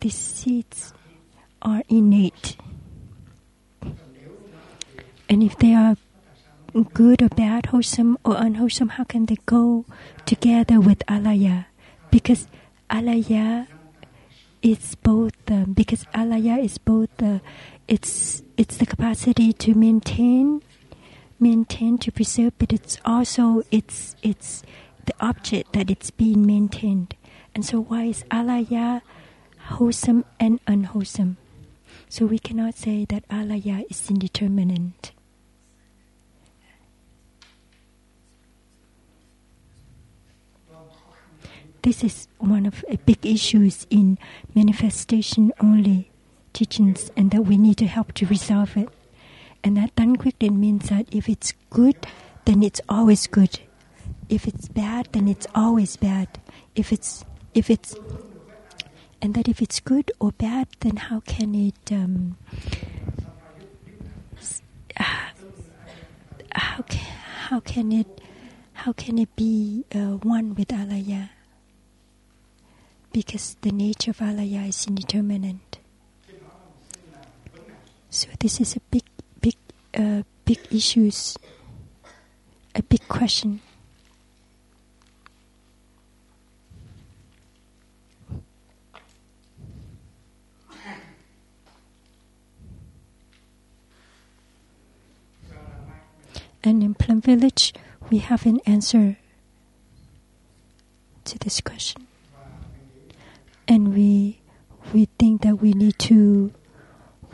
these seeds are innate. And if they are good or bad, wholesome or unwholesome, how can they go together with alaya? Because alaya is both um, because alaya is both uh, it's it's the capacity to maintain maintain to preserve but it's also it's it's the object that it's being maintained. And so why is alaya wholesome and unwholesome? So we cannot say that alaya is indeterminate. This is one of the big issues in manifestation only teachings and that we need to help to resolve it. And that done means that if it's good, then it's always good. If it's bad, then it's always bad. If it's if it's and that if it's good or bad, then how can it um, how can, how can it how can it be uh, one with alaya? Because the nature of alaya is indeterminate. So this is a big, uh, big issues, a big question. And in Plum Village, we have an answer to this question. And we we think that we need to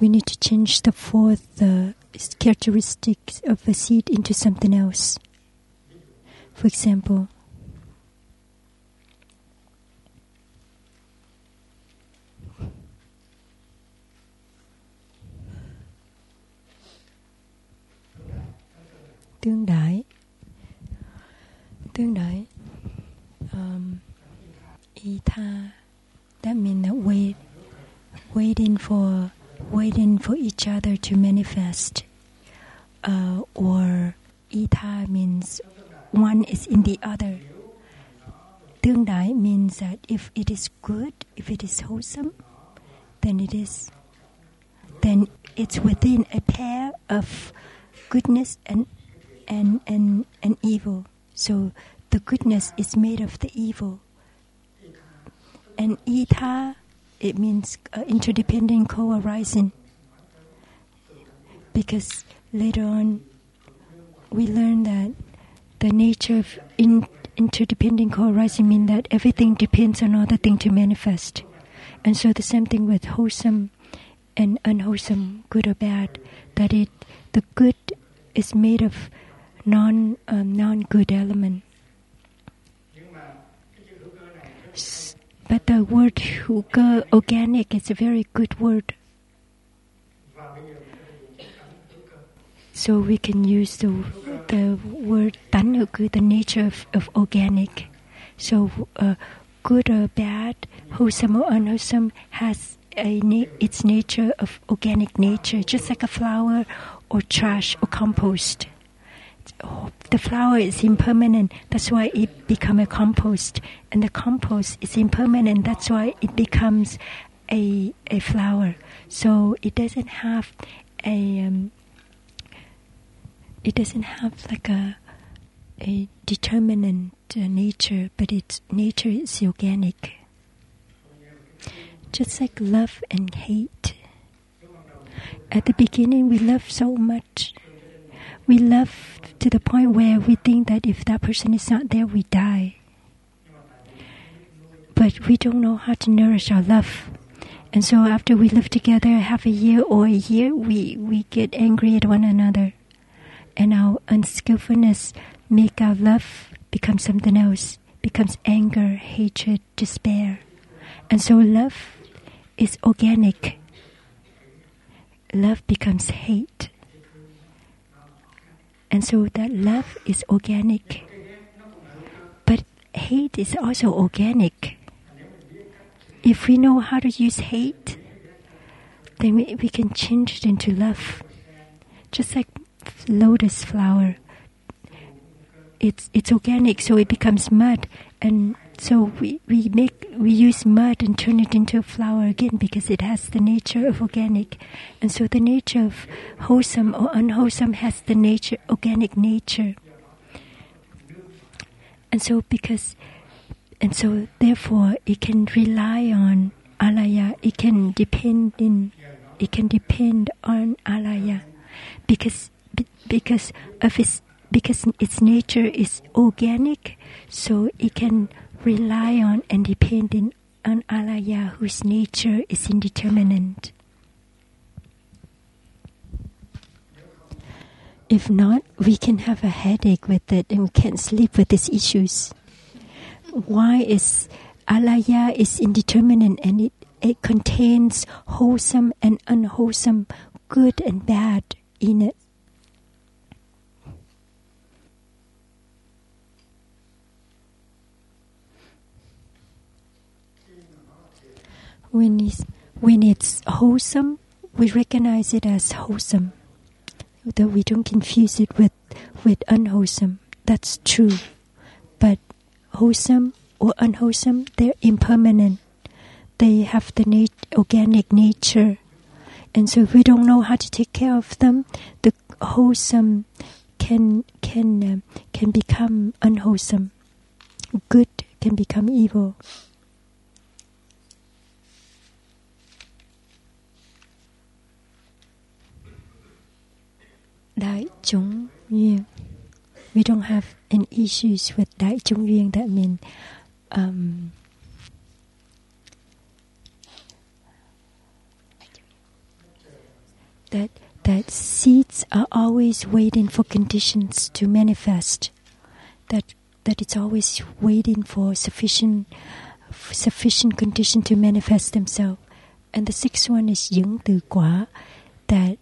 we need to change the fourth uh, characteristics of a seed into something else. For example, tương đãi tương đãi um, ita that means that wait waiting for waiting for each other to manifest uh, or ita means one is in the other. Tương đãi means that if it is good if it is wholesome then it is then it's within a pair of goodness and and and and evil. So the goodness is made of the evil. And ita it means uh, interdependent co-arising. Because later on we learn that the nature of in, interdependent co-arising means that everything depends on other thing to manifest. And so the same thing with wholesome and unwholesome good or bad that it the good is made of non um, non good element. S- but the word hữu organic is a very good word. So we can use the the word tánh the nature of, of organic. So uh, good or bad wholesome or unwholesome has a na- its nature of organic nature just like a flower or trash or compost The flower is impermanent. That's why it become a compost. And the compost is impermanent. That's why it becomes a a flower. So it doesn't have a um, it doesn't have like a a determinant uh, nature but its nature is organic. Just like love and hate. At the beginning we love so much we love to the point where we think that if that person is not there, we die. But we don't know how to nourish our love. And so after we live together half a year or a year, we, we get angry at one another. And our unskillfulness make our love become something else, becomes anger, hatred, despair. And so love is organic. Love becomes hate. And so that love is organic. But hate is also organic. If we know how to use hate, then we, we can change it into love. Just like lotus flower. It's it's organic, so it becomes mud, and so we, we make we use mud and turn it into a flower again because it has the nature of organic, and so the nature of wholesome or unwholesome has the nature organic nature. And so because and so therefore it can rely on alaya, it can depend in, it can depend on alaya, because because of its because its nature is organic, so it can rely on and depend in, on alaya, whose nature is indeterminate. If not, we can have a headache with it and we can't sleep with these issues. Why is alaya is indeterminate and it, it contains wholesome and unwholesome, good and bad in it. When it's, when it's wholesome, we recognize it as wholesome. though we don't confuse it with, with unwholesome. That's true. But wholesome or unwholesome, they're impermanent. They have the nat- organic nature. And so if we don't know how to take care of them, the wholesome can can um, can become unwholesome. Good can become evil. Đãi chúng duyên. We don't have any issues with đãi chúng duyên. That means um, that that seeds are always waiting for conditions to manifest. That that it's always waiting for sufficient sufficient condition to manifest themselves. And the sixth one is dẫn tự quả, that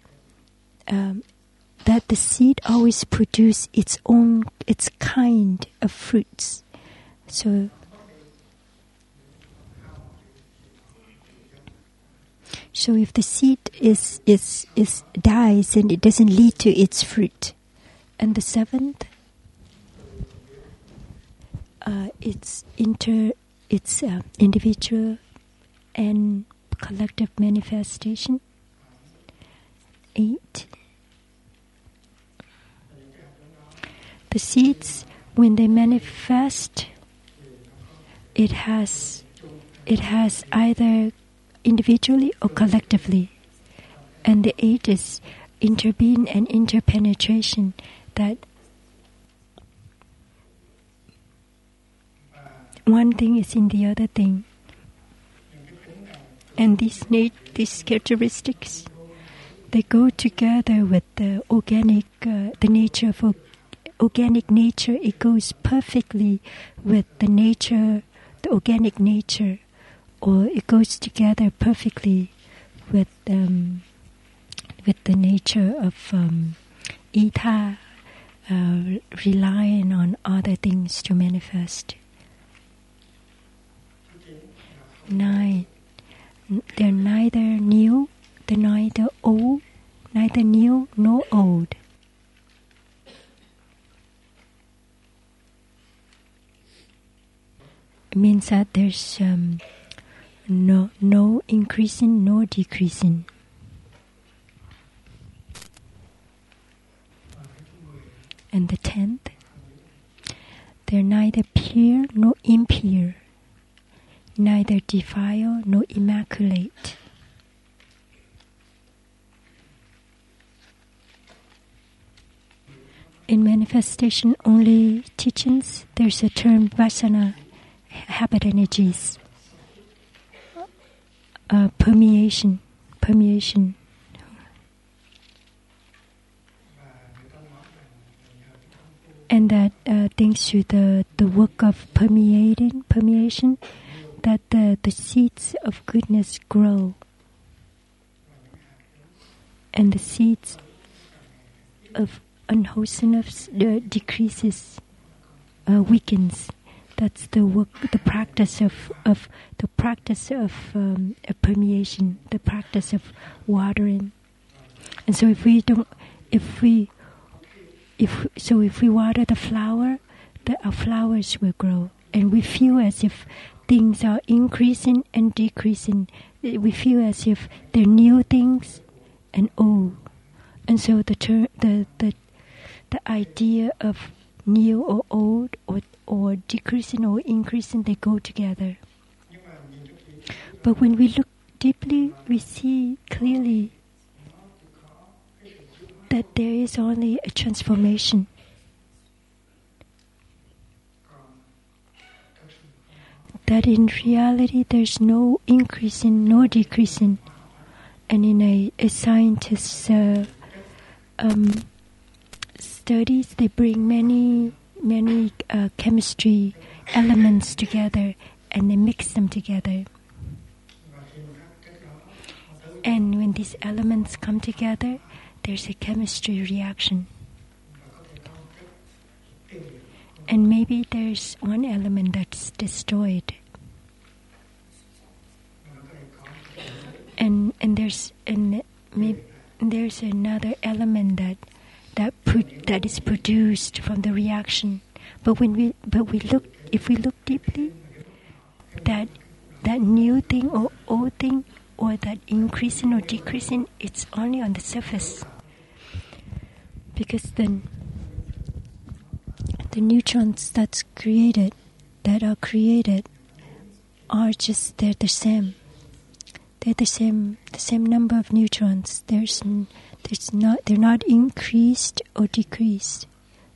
um, that the seed always produce its own its kind of fruits. So So if the seed is is is dies and it doesn't lead to its fruit, and the seventh, uh, it's inter it's uh, individual and collective manifestation. Eight. The seeds, when they manifest, it has it has either individually or collectively. And the eight is interbeing and interpenetration that one thing is in the other thing. And these na- these characteristics they go together with the organic uh, the nature of organic nature it goes perfectly with the nature the organic nature or it goes together perfectly with um, with the nature of um, ether uh, relying on other things to manifest. Nine, they're neither new, they're neither old, neither new nor old. It means that there's um, no no increasing nor decreasing. And the tenth, they're neither pure nor impure, neither defiled nor immaculate. In manifestation only teachings, there's a term vasana, habit energies uh, permeation, permeation. And that uh, thanks to the, the work of permeating, permeation, that the, the seeds of goodness grow. And the seeds of unwholesomeness uh, decreases, uh, weakens that's the work, the practice of, of the practice of, um, permeation, the practice of watering. And so, if we don't, if we, if so, if we water the flower, the our flowers will grow, and we feel as if things are increasing and decreasing. We feel as if they're new things and old, and so the ter- the the the idea of new or old or or decreasing or increasing they go together But when we look deeply, we see clearly that there is only a transformation. That in reality there's no increasing nor decreasing. And in a, a scientist's uh, um, studies, they bring many, many uh, chemistry elements together and they mix them together. And when these elements come together, there's a chemistry reaction. And maybe there's one element that's destroyed. And and there's and maybe there's another element that that that is produced from the reaction. But when we but we look if we look deeply, that that new thing or old thing or that increasing or decreasing, it's only on the surface. Because then the neutrons that's created, that are created, are just they're the same. They're the same, the same number of neutrons. There's, there's not, they're not increased or decreased,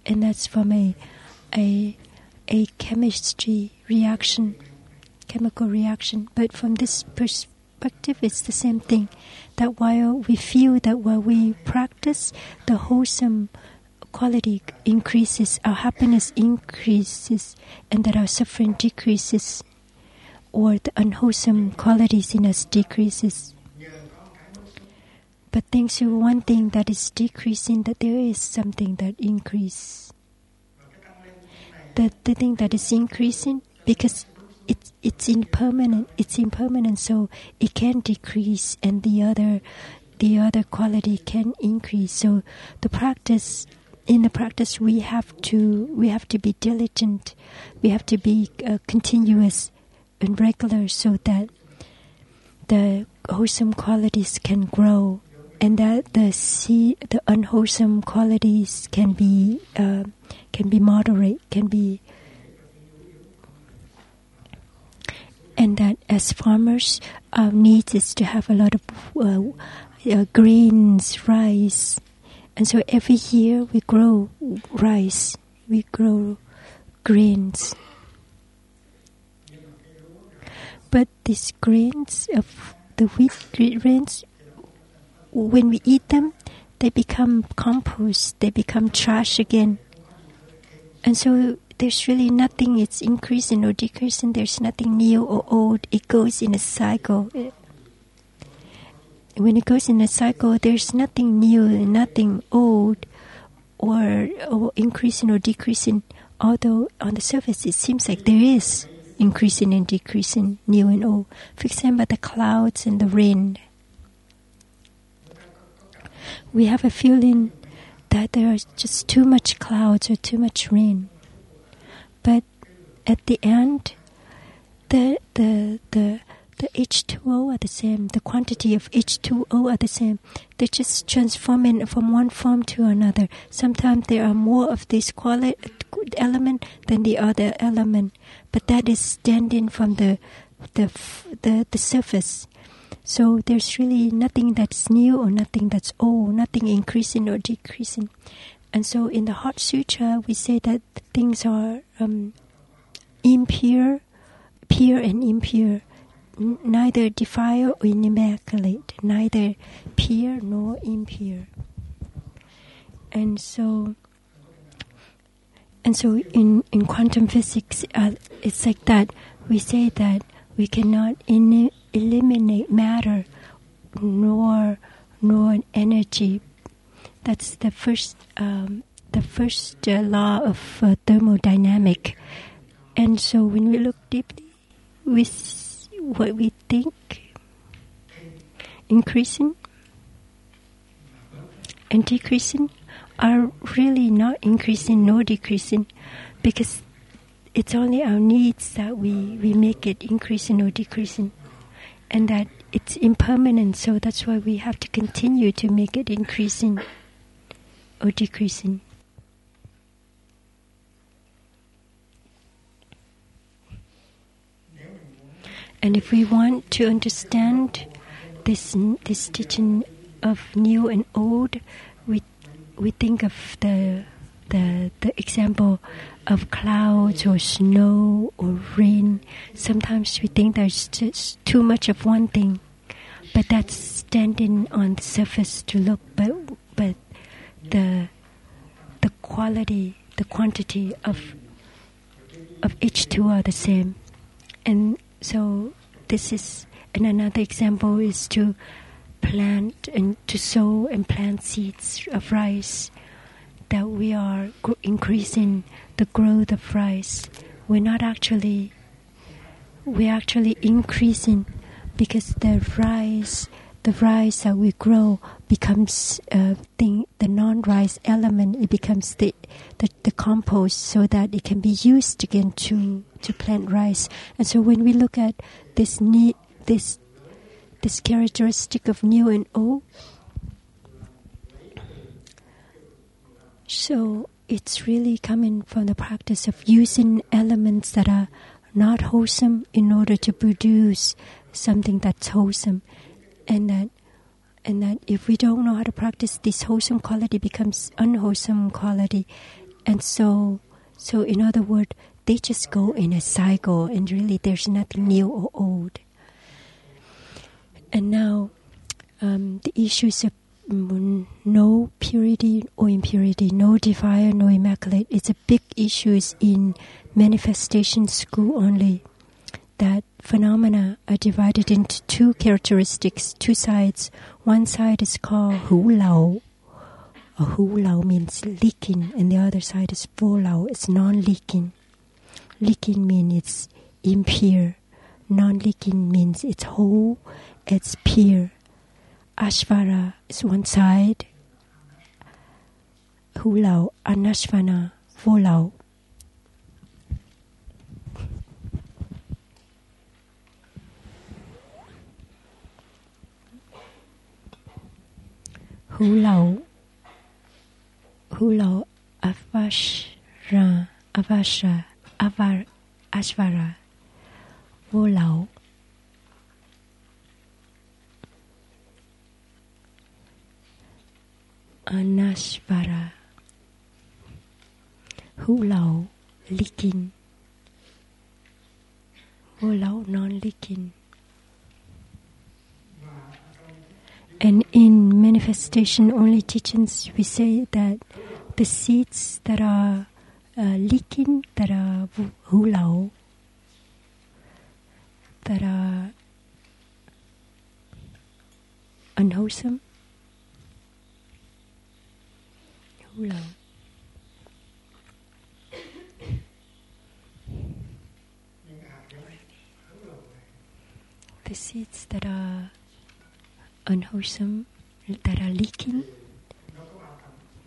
and that's from a, a, a chemistry reaction, chemical reaction. But from this perspective perspective, it's the same thing. That while we feel that while we practice, the wholesome quality increases, our happiness increases, and that our suffering decreases, or the unwholesome qualities in us decreases. But thanks to one thing that is decreasing, that there is something that increases. The, the thing that is increasing, because it's it's impermanent. It's impermanent, so it can decrease, and the other the other quality can increase. So the practice in the practice we have to we have to be diligent. We have to be uh, continuous and regular, so that the wholesome qualities can grow, and that the the unwholesome qualities can be uh, can be moderate, can be and that as farmers, our need is to have a lot of uh, uh, grains, rice, and so every year we grow rice, we grow grains. But these grains of the wheat grains, when we eat them, they become compost, they become trash again. And so there's really nothing, it's increasing or decreasing, there's nothing new or old. It goes in a cycle. When it goes in a cycle, there's nothing new, nothing old, or, or increasing or decreasing. Although on the surface it seems like there is increasing and decreasing, new and old. For example, the clouds and the rain. We have a feeling that there are just too much clouds or too much rain but at the end, the the the the H2O are the same. The quantity of H2O are the same. They just transforming from one form to another. Sometimes there are more of this quality element than the other element, but that is standing from the the the, the surface. So there's really nothing that's new or nothing that's old, nothing increasing or decreasing. And so in the Heart Sutra, we say that things are um, impure, pure and impure, n- neither defiled or immaculate, neither pure nor impure. And so, and so in, in quantum physics, uh, it's like that. We say that we cannot in- eliminate matter nor nor energy that's the first, um, the first uh, law of uh, thermodynamic. And so when we look deeply, we what we think increasing and decreasing are really not increasing nor decreasing because it's only our needs that we, we make it increasing or decreasing and that it's impermanent so that's why we have to continue to make it increasing or decreasing. And if we want to understand this this teaching of new and old, we we think of the the the example of clouds or snow or rain. Sometimes we think there's just too much of one thing, but that's standing on the surface to look. But but the the quality, the quantity of of H2O are the same, and so this is and another example is to plant and to sow and plant seeds of rice that we are gr- increasing the growth of rice we're not actually we're actually increasing because the rice the rice that we grow becomes uh, thing, the non-rice element it becomes the, the the compost so that it can be used again to to plant rice and so when we look at this need this this characteristic of new and old. So it's really coming from the practice of using elements that are not wholesome in order to produce something that's wholesome, and that and that if we don't know how to practice this wholesome quality becomes unwholesome quality, and so so in other words, they just go in a cycle, and really there's nothing new or old. And now, um, the issues of no purity or impurity, no defile, no immaculate, it's a big issues in manifestation school only. That phenomena are divided into two characteristics, two sides. One side is called hữu lậu. A hữu lậu means leaking, and the other side is vô lậu, it's non-leaking. Leaking means it's impure. Non-leaking means it's whole its peer. Ashvara is one side. Hữu lậu, Anashvana, Volao. Hữu lậu, Hulao, Avashra, Avashra, Avar, Ashvara, Vô lậu. Anashvara. Hữu lậu Leaking Vô lậu non-leaking And in manifestation only teachings we say that the seeds that are uh, leaking, that are hữu lậu, that are unwholesome, The seeds that are unwholesome, that are leaking,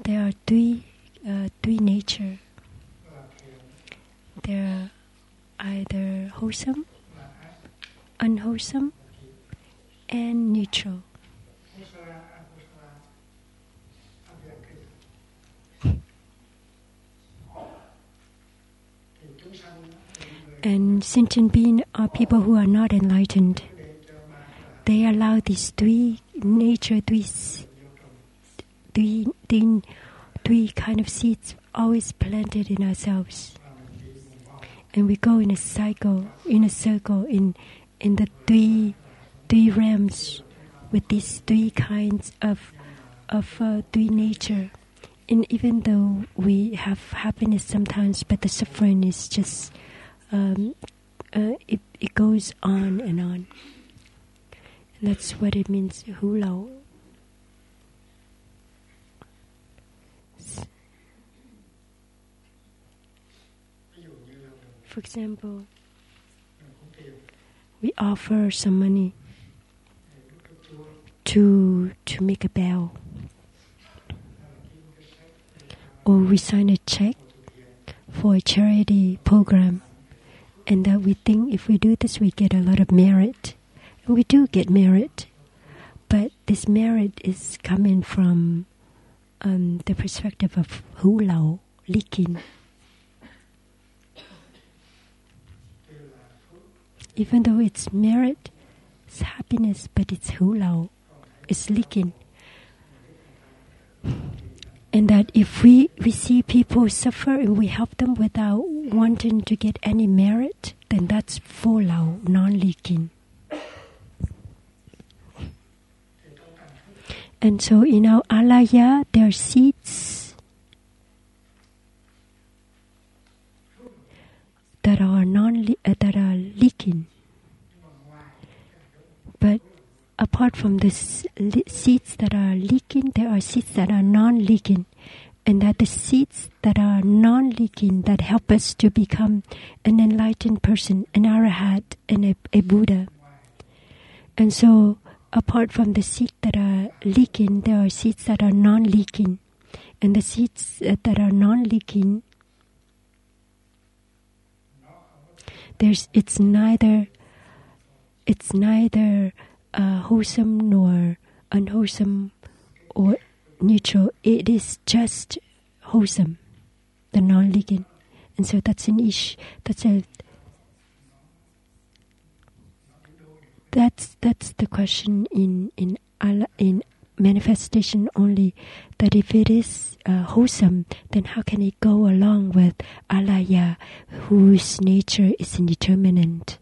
they are three, uh, three nature. They are either wholesome, unwholesome, and neutral. And sentient beings are people who are not enlightened. They allow these three nature, three, three, three, three kind of seeds always planted in ourselves. And we go in a cycle, in a circle, in in the three three realms with these three kinds of of uh, three nature. And even though we have happiness sometimes, but the suffering is just um, uh, it it goes on and on. And that's what it means. Hữu lậu. For example, we offer some money to to make a bell, or we sign a check for a charity program, and that we think if we do this, we get a lot of merit, and we do get merit, but this merit is coming from um, the perspective of hữu lậu, leaking. even though it's merit, it's happiness, but it's hữu lậu, it's leaking. And that if we, we see people suffer and we help them without wanting to get any merit, then that's vô lậu, non leaking. And so in our alaya, there are seeds that are non uh, that are leaking. But apart from the seeds that are leaking, there are seeds that are non-leaking, and that the seeds that are non-leaking that help us to become an enlightened person, an arahat, and a, a Buddha. And so, apart from the seeds that are leaking, there are seeds that are non-leaking, and the seeds uh, that are non-leaking. There's it's neither it's neither uh, wholesome nor unwholesome or neutral. It is just wholesome, the non-leaking, and so that's an ish. That's a that's that's the question in in in manifestation only that if it is uh, wholesome then how can it go along with alaya whose nature is indeterminate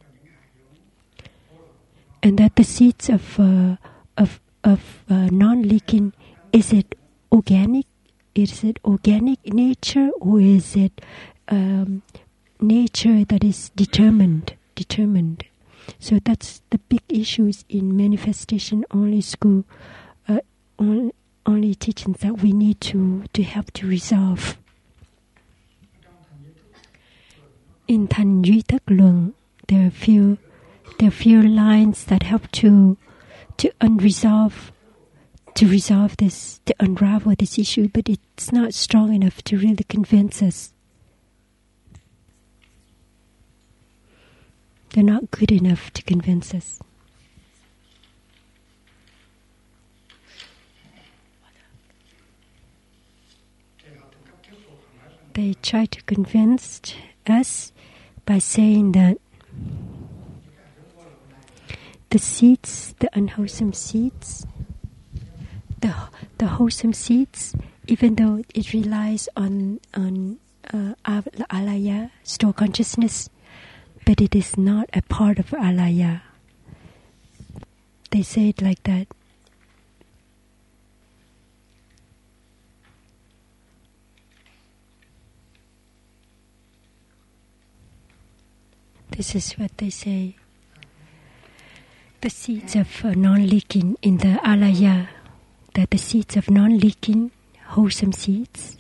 and that the seeds of uh, of of uh, non-leaking is it organic? Is it organic nature or is it um, nature that is determined determined? So that's the big issues in manifestation only school uh, only, teachings that we need to to help to resolve. In Thanh Duy Luận, there are a few there are few lines that help to to unresolve to resolve this to unravel this issue, but it's not strong enough to really convince us. They're not good enough to convince us. They try to convince us by saying that the seeds, the unwholesome seeds, the the wholesome seeds, even though it relies on on uh, alaya, store consciousness, but it is not a part of alaya. They say it like that. This is what they say. The seeds of uh, non-leaking in the alaya, that the seeds of non-leaking, wholesome seeds,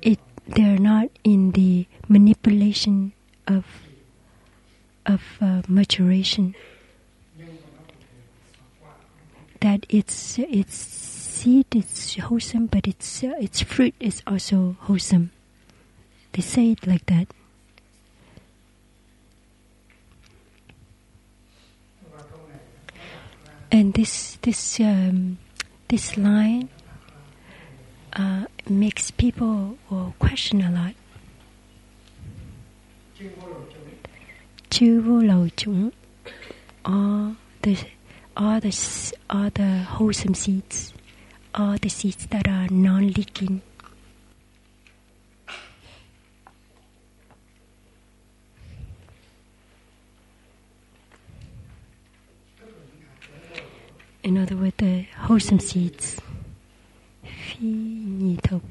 it they're not in the manipulation of of uh, maturation. That its its seed is wholesome, but its uh, its fruit is also wholesome. They say it like that. And this this um, this line uh, makes people will question a lot. Chư vô lậu chủng, all the all the all the wholesome seeds, all the seeds that are non-leaking. In other words, the wholesome seeds. Thực.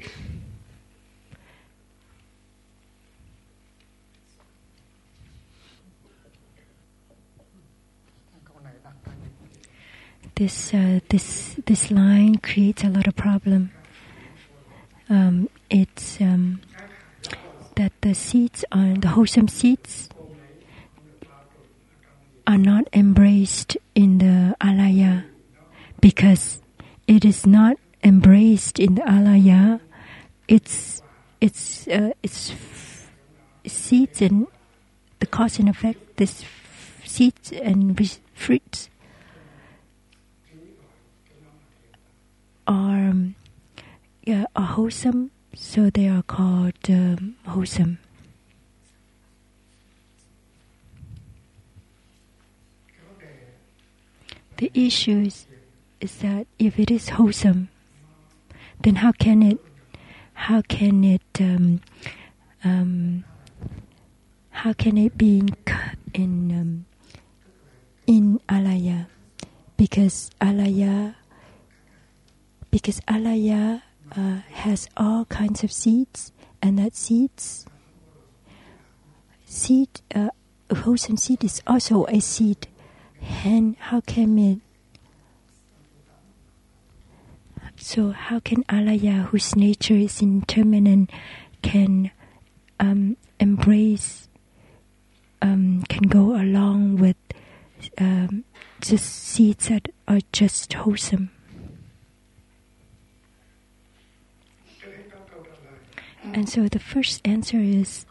This uh, this this line creates a lot of problem. Um, it's um, that the seeds are the wholesome seeds are not embraced in the alaya because it is not embraced in the alaya. It's it's uh, it's seeds and the cause and effect. This seeds and fruits are um, yeah, are wholesome, so they are called um, wholesome. The issues is, that if it is wholesome, then how can it, how can it, um, um, how can it be in in um, in alaya? Because alaya, because alaya uh, has all kinds of seeds, and that seeds, seed, uh, wholesome seed is also a seed. And how can it? So how can alaya, whose nature is impermanent, can um, embrace, um, can go along with um, just seeds that are just wholesome? And so the first answer is,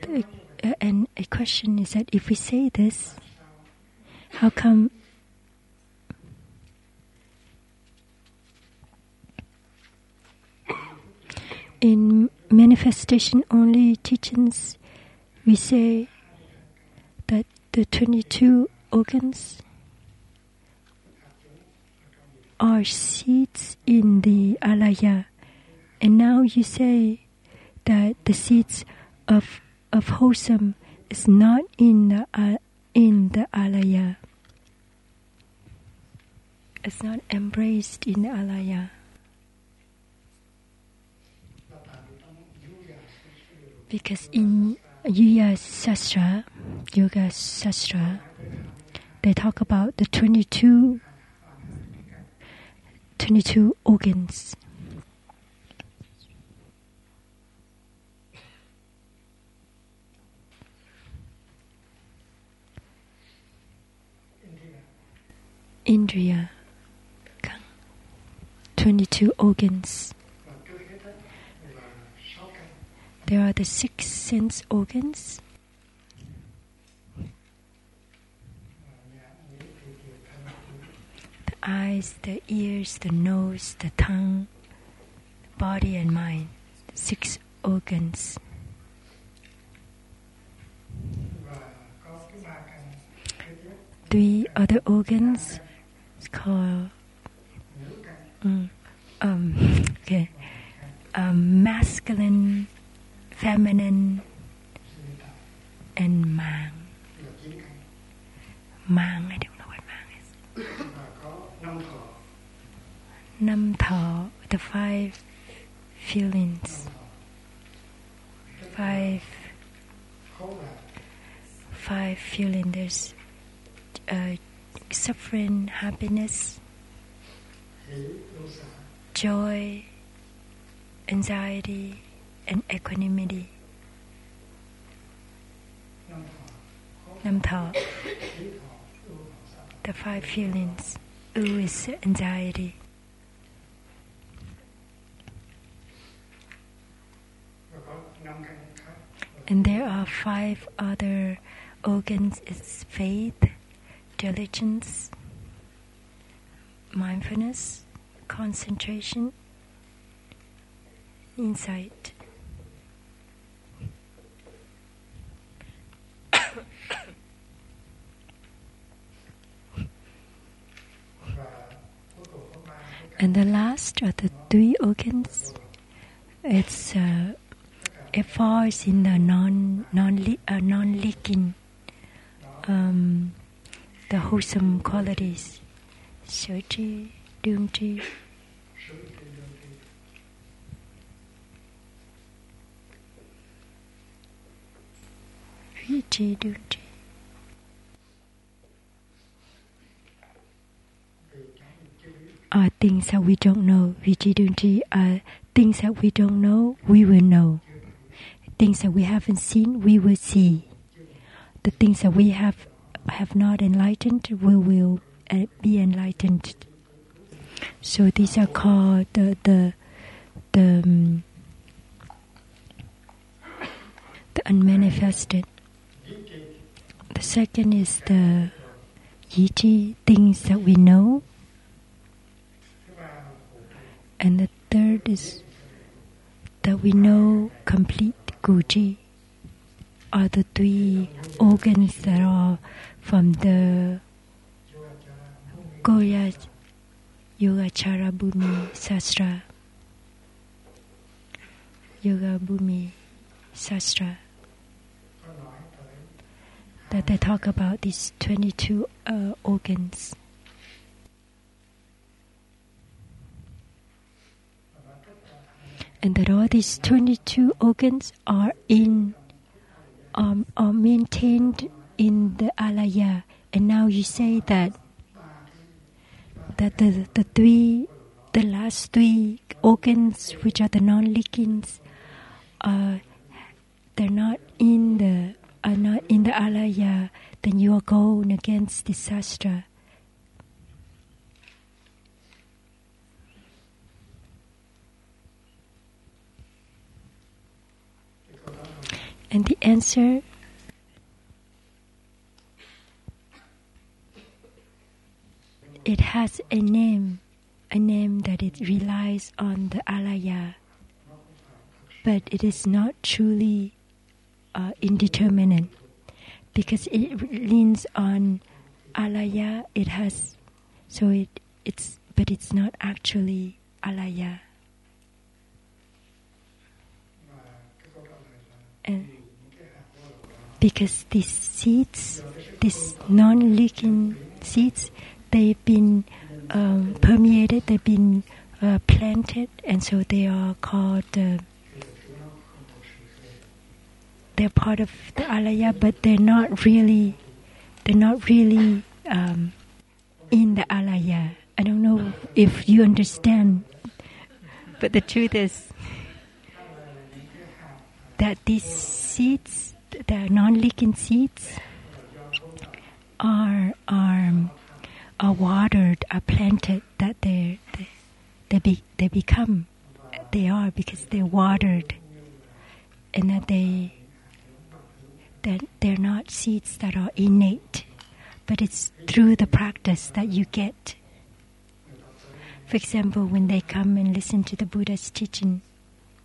the, uh, and a question is that if we say this, how come? In manifestation only teachings, we say that the 22 organs are seeds in the alaya. And now you say that the seeds of of wholesome is not in the uh, in the alaya. It's not embraced in the alaya. Because in Yuya Sastra, Yoga Sastra, they talk about the 22, 22 organs. Indriya, 22 organs. There are the six sense organs the eyes, the ears, the nose, the tongue, the body, and mind. Six organs. Three other organs it's called mm, um, okay, um, masculine, feminine, and mang. Mang, I don't know what mang is. và có năm thọ Nam the five feelings, five five feelings. There's uh, suffering, happiness, joy, anxiety, and equanimity. năm thọ khối Nam Tho, hỷ thọ ưu thọ xả the five feelings. U is anxiety. And there are five other organs it's faith, diligence, mindfulness, concentration, insight. And the last are the three organs. It's uh, it falls in the non non uh, non leaking um, the wholesome qualities. Sở tri, đương tri, are things that we don't know. Vijidunji are things that we don't know, we will know. Things that we haven't seen, we will see. The things that we have have not enlightened, we will uh, be enlightened. So these are called the the the, um, the unmanifested. The second is the yiji, things that we know. And the third is that we know complete Guji are the three organs that are from the Goya Yogachara Bhumi Sastra. Yoga Bhumi Sastra. That they talk about these 22 uh, organs. And that all these 22 organs are in um, are maintained in the alaya. And now you say that that the, the three the last three organs which are the non-leaking uh, they're not in the are not in the alaya, then you are going against the sastra. And the answer it has a name, a name that it relies on the alaya, but it is not truly uh, indeterminate because it leans on alaya. It has so it it's but it's not actually alaya. And because these seeds, these non-leaking seeds, they've been um, permeated, they've been uh, planted, and so they are called. Uh, they're part of the alaya, but they're not really. They're not really um, in the alaya. I don't know if you understand, but the truth is that these seeds, the non-leaking seeds, are are are watered, are planted. That they they they, be, they become they are because they're watered, and that they that they're not seeds that are innate, but it's through the practice that you get. For example, when they come and listen to the Buddha's teaching,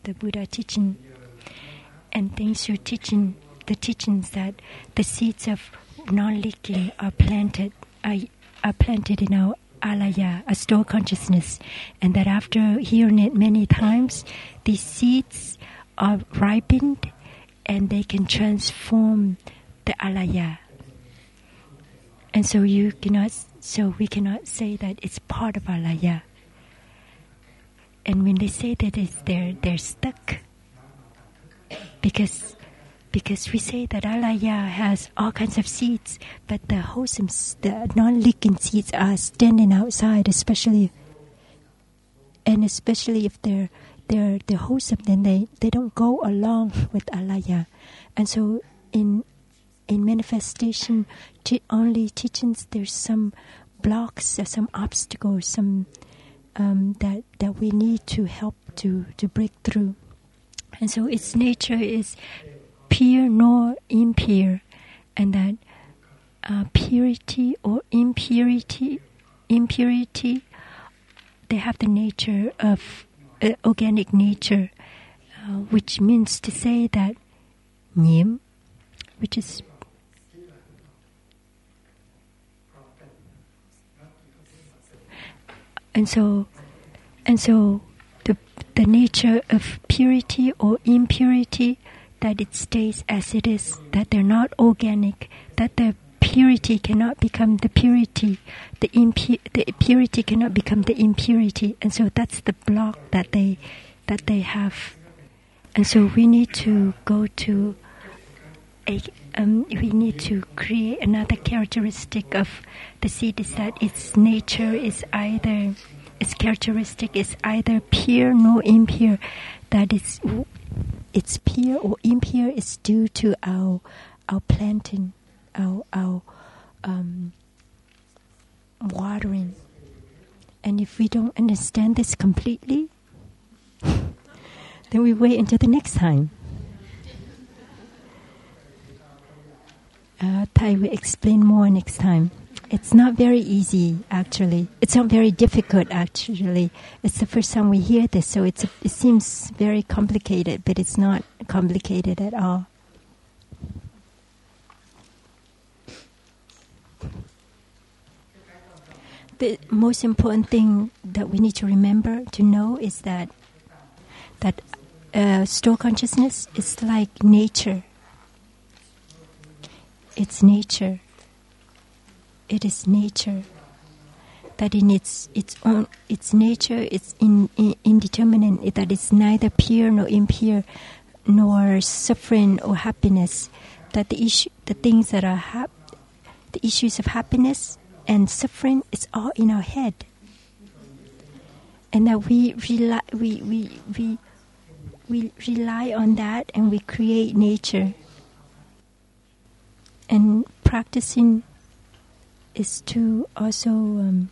the Buddha teaching, and thanks to teaching, the teachings that the seeds of non-leaking are planted, are, are planted in our alaya, a store consciousness, and that after hearing it many times, these seeds are ripened and they can transform the alaya. And so you cannot, so we cannot say that it's part of alaya. And when they say that it's they're they're stuck, because because we say that alaya has all kinds of seeds, but the wholesome, the non-leaking seeds are standing outside, especially, and especially if they're they're they're wholesome, then they, they don't go along with alaya, and so in in manifestation, te- only teachings there's some blocks, or some obstacles, some um, that that we need to help to to break through, and so its nature is pure nor impure, and that uh, purity or impurity, impurity, they have the nature of uh, organic nature, uh, which means to say that nhiễm, which is and so and so the the nature of purity or impurity that it stays as it is that they're not organic that the purity cannot become the purity the impu- the purity cannot become the impurity. And so that's the block that they that they have. And so we need to go to a um, we need to create another characteristic of the seed is that its nature is either its characteristic is either pure nor impure. That it's it's pure or impure is due to our our planting our our um, watering and if we don't understand this completely then we wait until the next time uh, Thay will explain more next time. It's not very easy, actually. It's not very difficult, actually. It's the first time we hear this, so it's it seems very complicated, but it's not complicated at all. the most important thing that we need to remember to know is that that uh, store consciousness is like nature. It's nature. It is nature. That in its its own its nature, it's in, in, indeterminate. That it's neither pure nor impure, nor suffering or happiness. That the issue, the things that are hap- the issues of happiness and suffering, it's all in our head. And that we rely, we, we, we, we rely on that and we create nature. And practicing is to also um.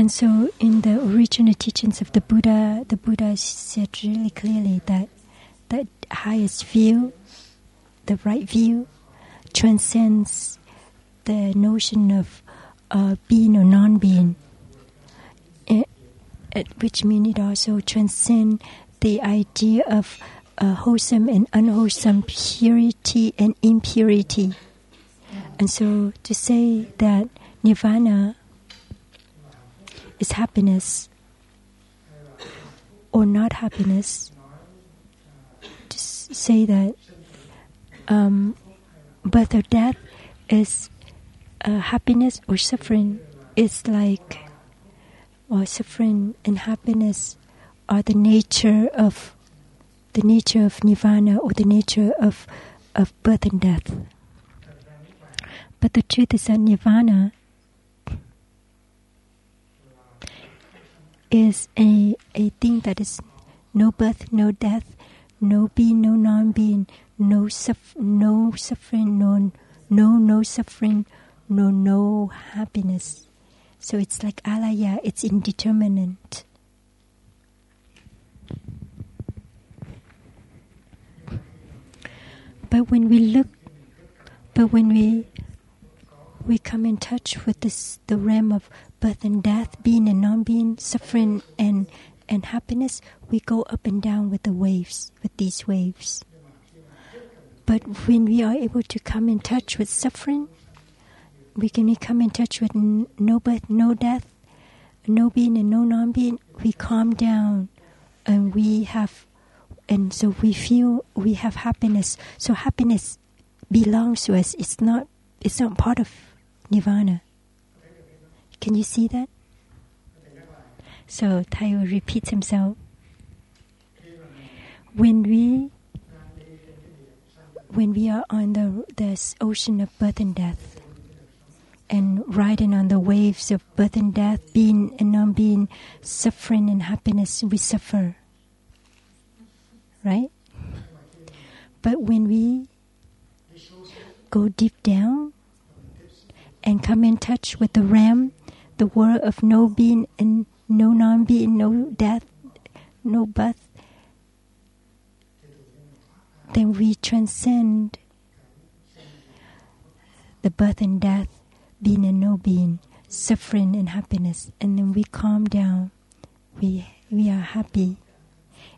And so, in the original teachings of the Buddha, the Buddha said really clearly that the highest view, the right view, transcends the notion of uh, being or non-being, which means it also transcends the idea of uh, wholesome and unwholesome, purity and impurity. And so, to say that nirvana is happiness or not happiness. to say that um, birth or death is uh, happiness or suffering. It's like well, suffering and happiness are the nature of the nature of nirvana or the nature of of birth and death. But the truth is that nirvana is a, a thing that is no birth, no death, no being, no non-being, no suff- no suffering, no no no suffering, no no happiness. So it's like alaya, it's indeterminate. But when we look, but when we we come in touch with this the realm of birth and death, being and non-being, suffering and and happiness, we go up and down with the waves, with these waves. But when we are able to come in touch with suffering, we can come in touch with no birth, no death, no being and no non-being. We calm down, and we have, and so we feel we have happiness. So happiness belongs to us. It's not. It's not part of nirvana. Can you see that? So Thay repeats himself. When we when we are on the this ocean of birth and death and riding on the waves of birth and death, being and non being, suffering and happiness, we suffer. Right? But when we go deep down and come in touch with the realm, the world of no being and no non being, no death, no birth, then we transcend the birth and death, being and no being, suffering and happiness, and then we calm down. We we are happy,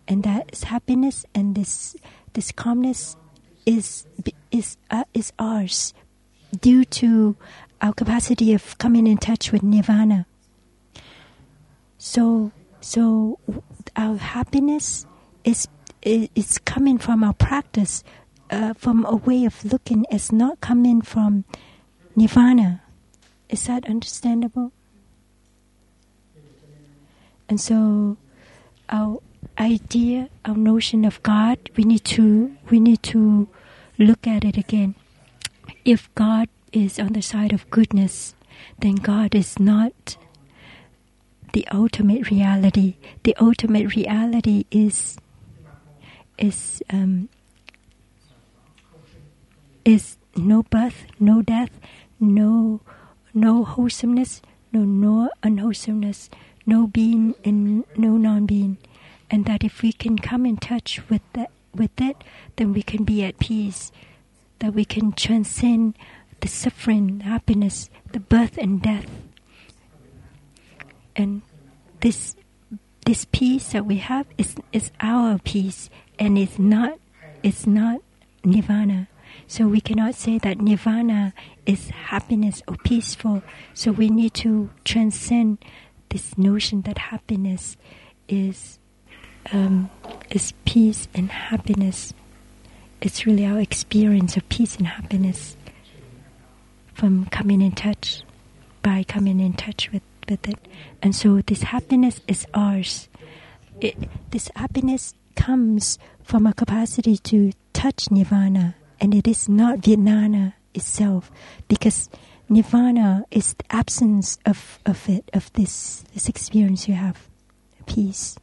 and that is happiness and this this calmness is is uh, is ours due to our capacity of coming in touch with nirvana. So so our happiness is is coming from our practice, uh, from a way of looking. It's not coming from nirvana. Is that understandable? And so, our idea, our notion of God, we need to we need to look at it again. If God is on the side of goodness, then God is not the ultimate reality. The ultimate reality is is um, is no birth, no death, no no wholesomeness, no no unwholesomeness, no being and no non-being, and that if we can come in touch with that with it, then we can be at peace. That we can transcend the suffering, the happiness, the birth and death, and this this peace that we have is is our peace and it's not it's not nirvana. So we cannot say that nirvana is happiness or peaceful. So we need to transcend this notion that happiness is um, is peace and happiness. It's really our experience of peace and happiness from coming in touch by coming in touch with, with it. And so this happiness is ours. It, this happiness comes from a capacity to touch nirvana, and it is not nirvana itself, because nirvana is the absence of, of it, of this, this experience you have, peace.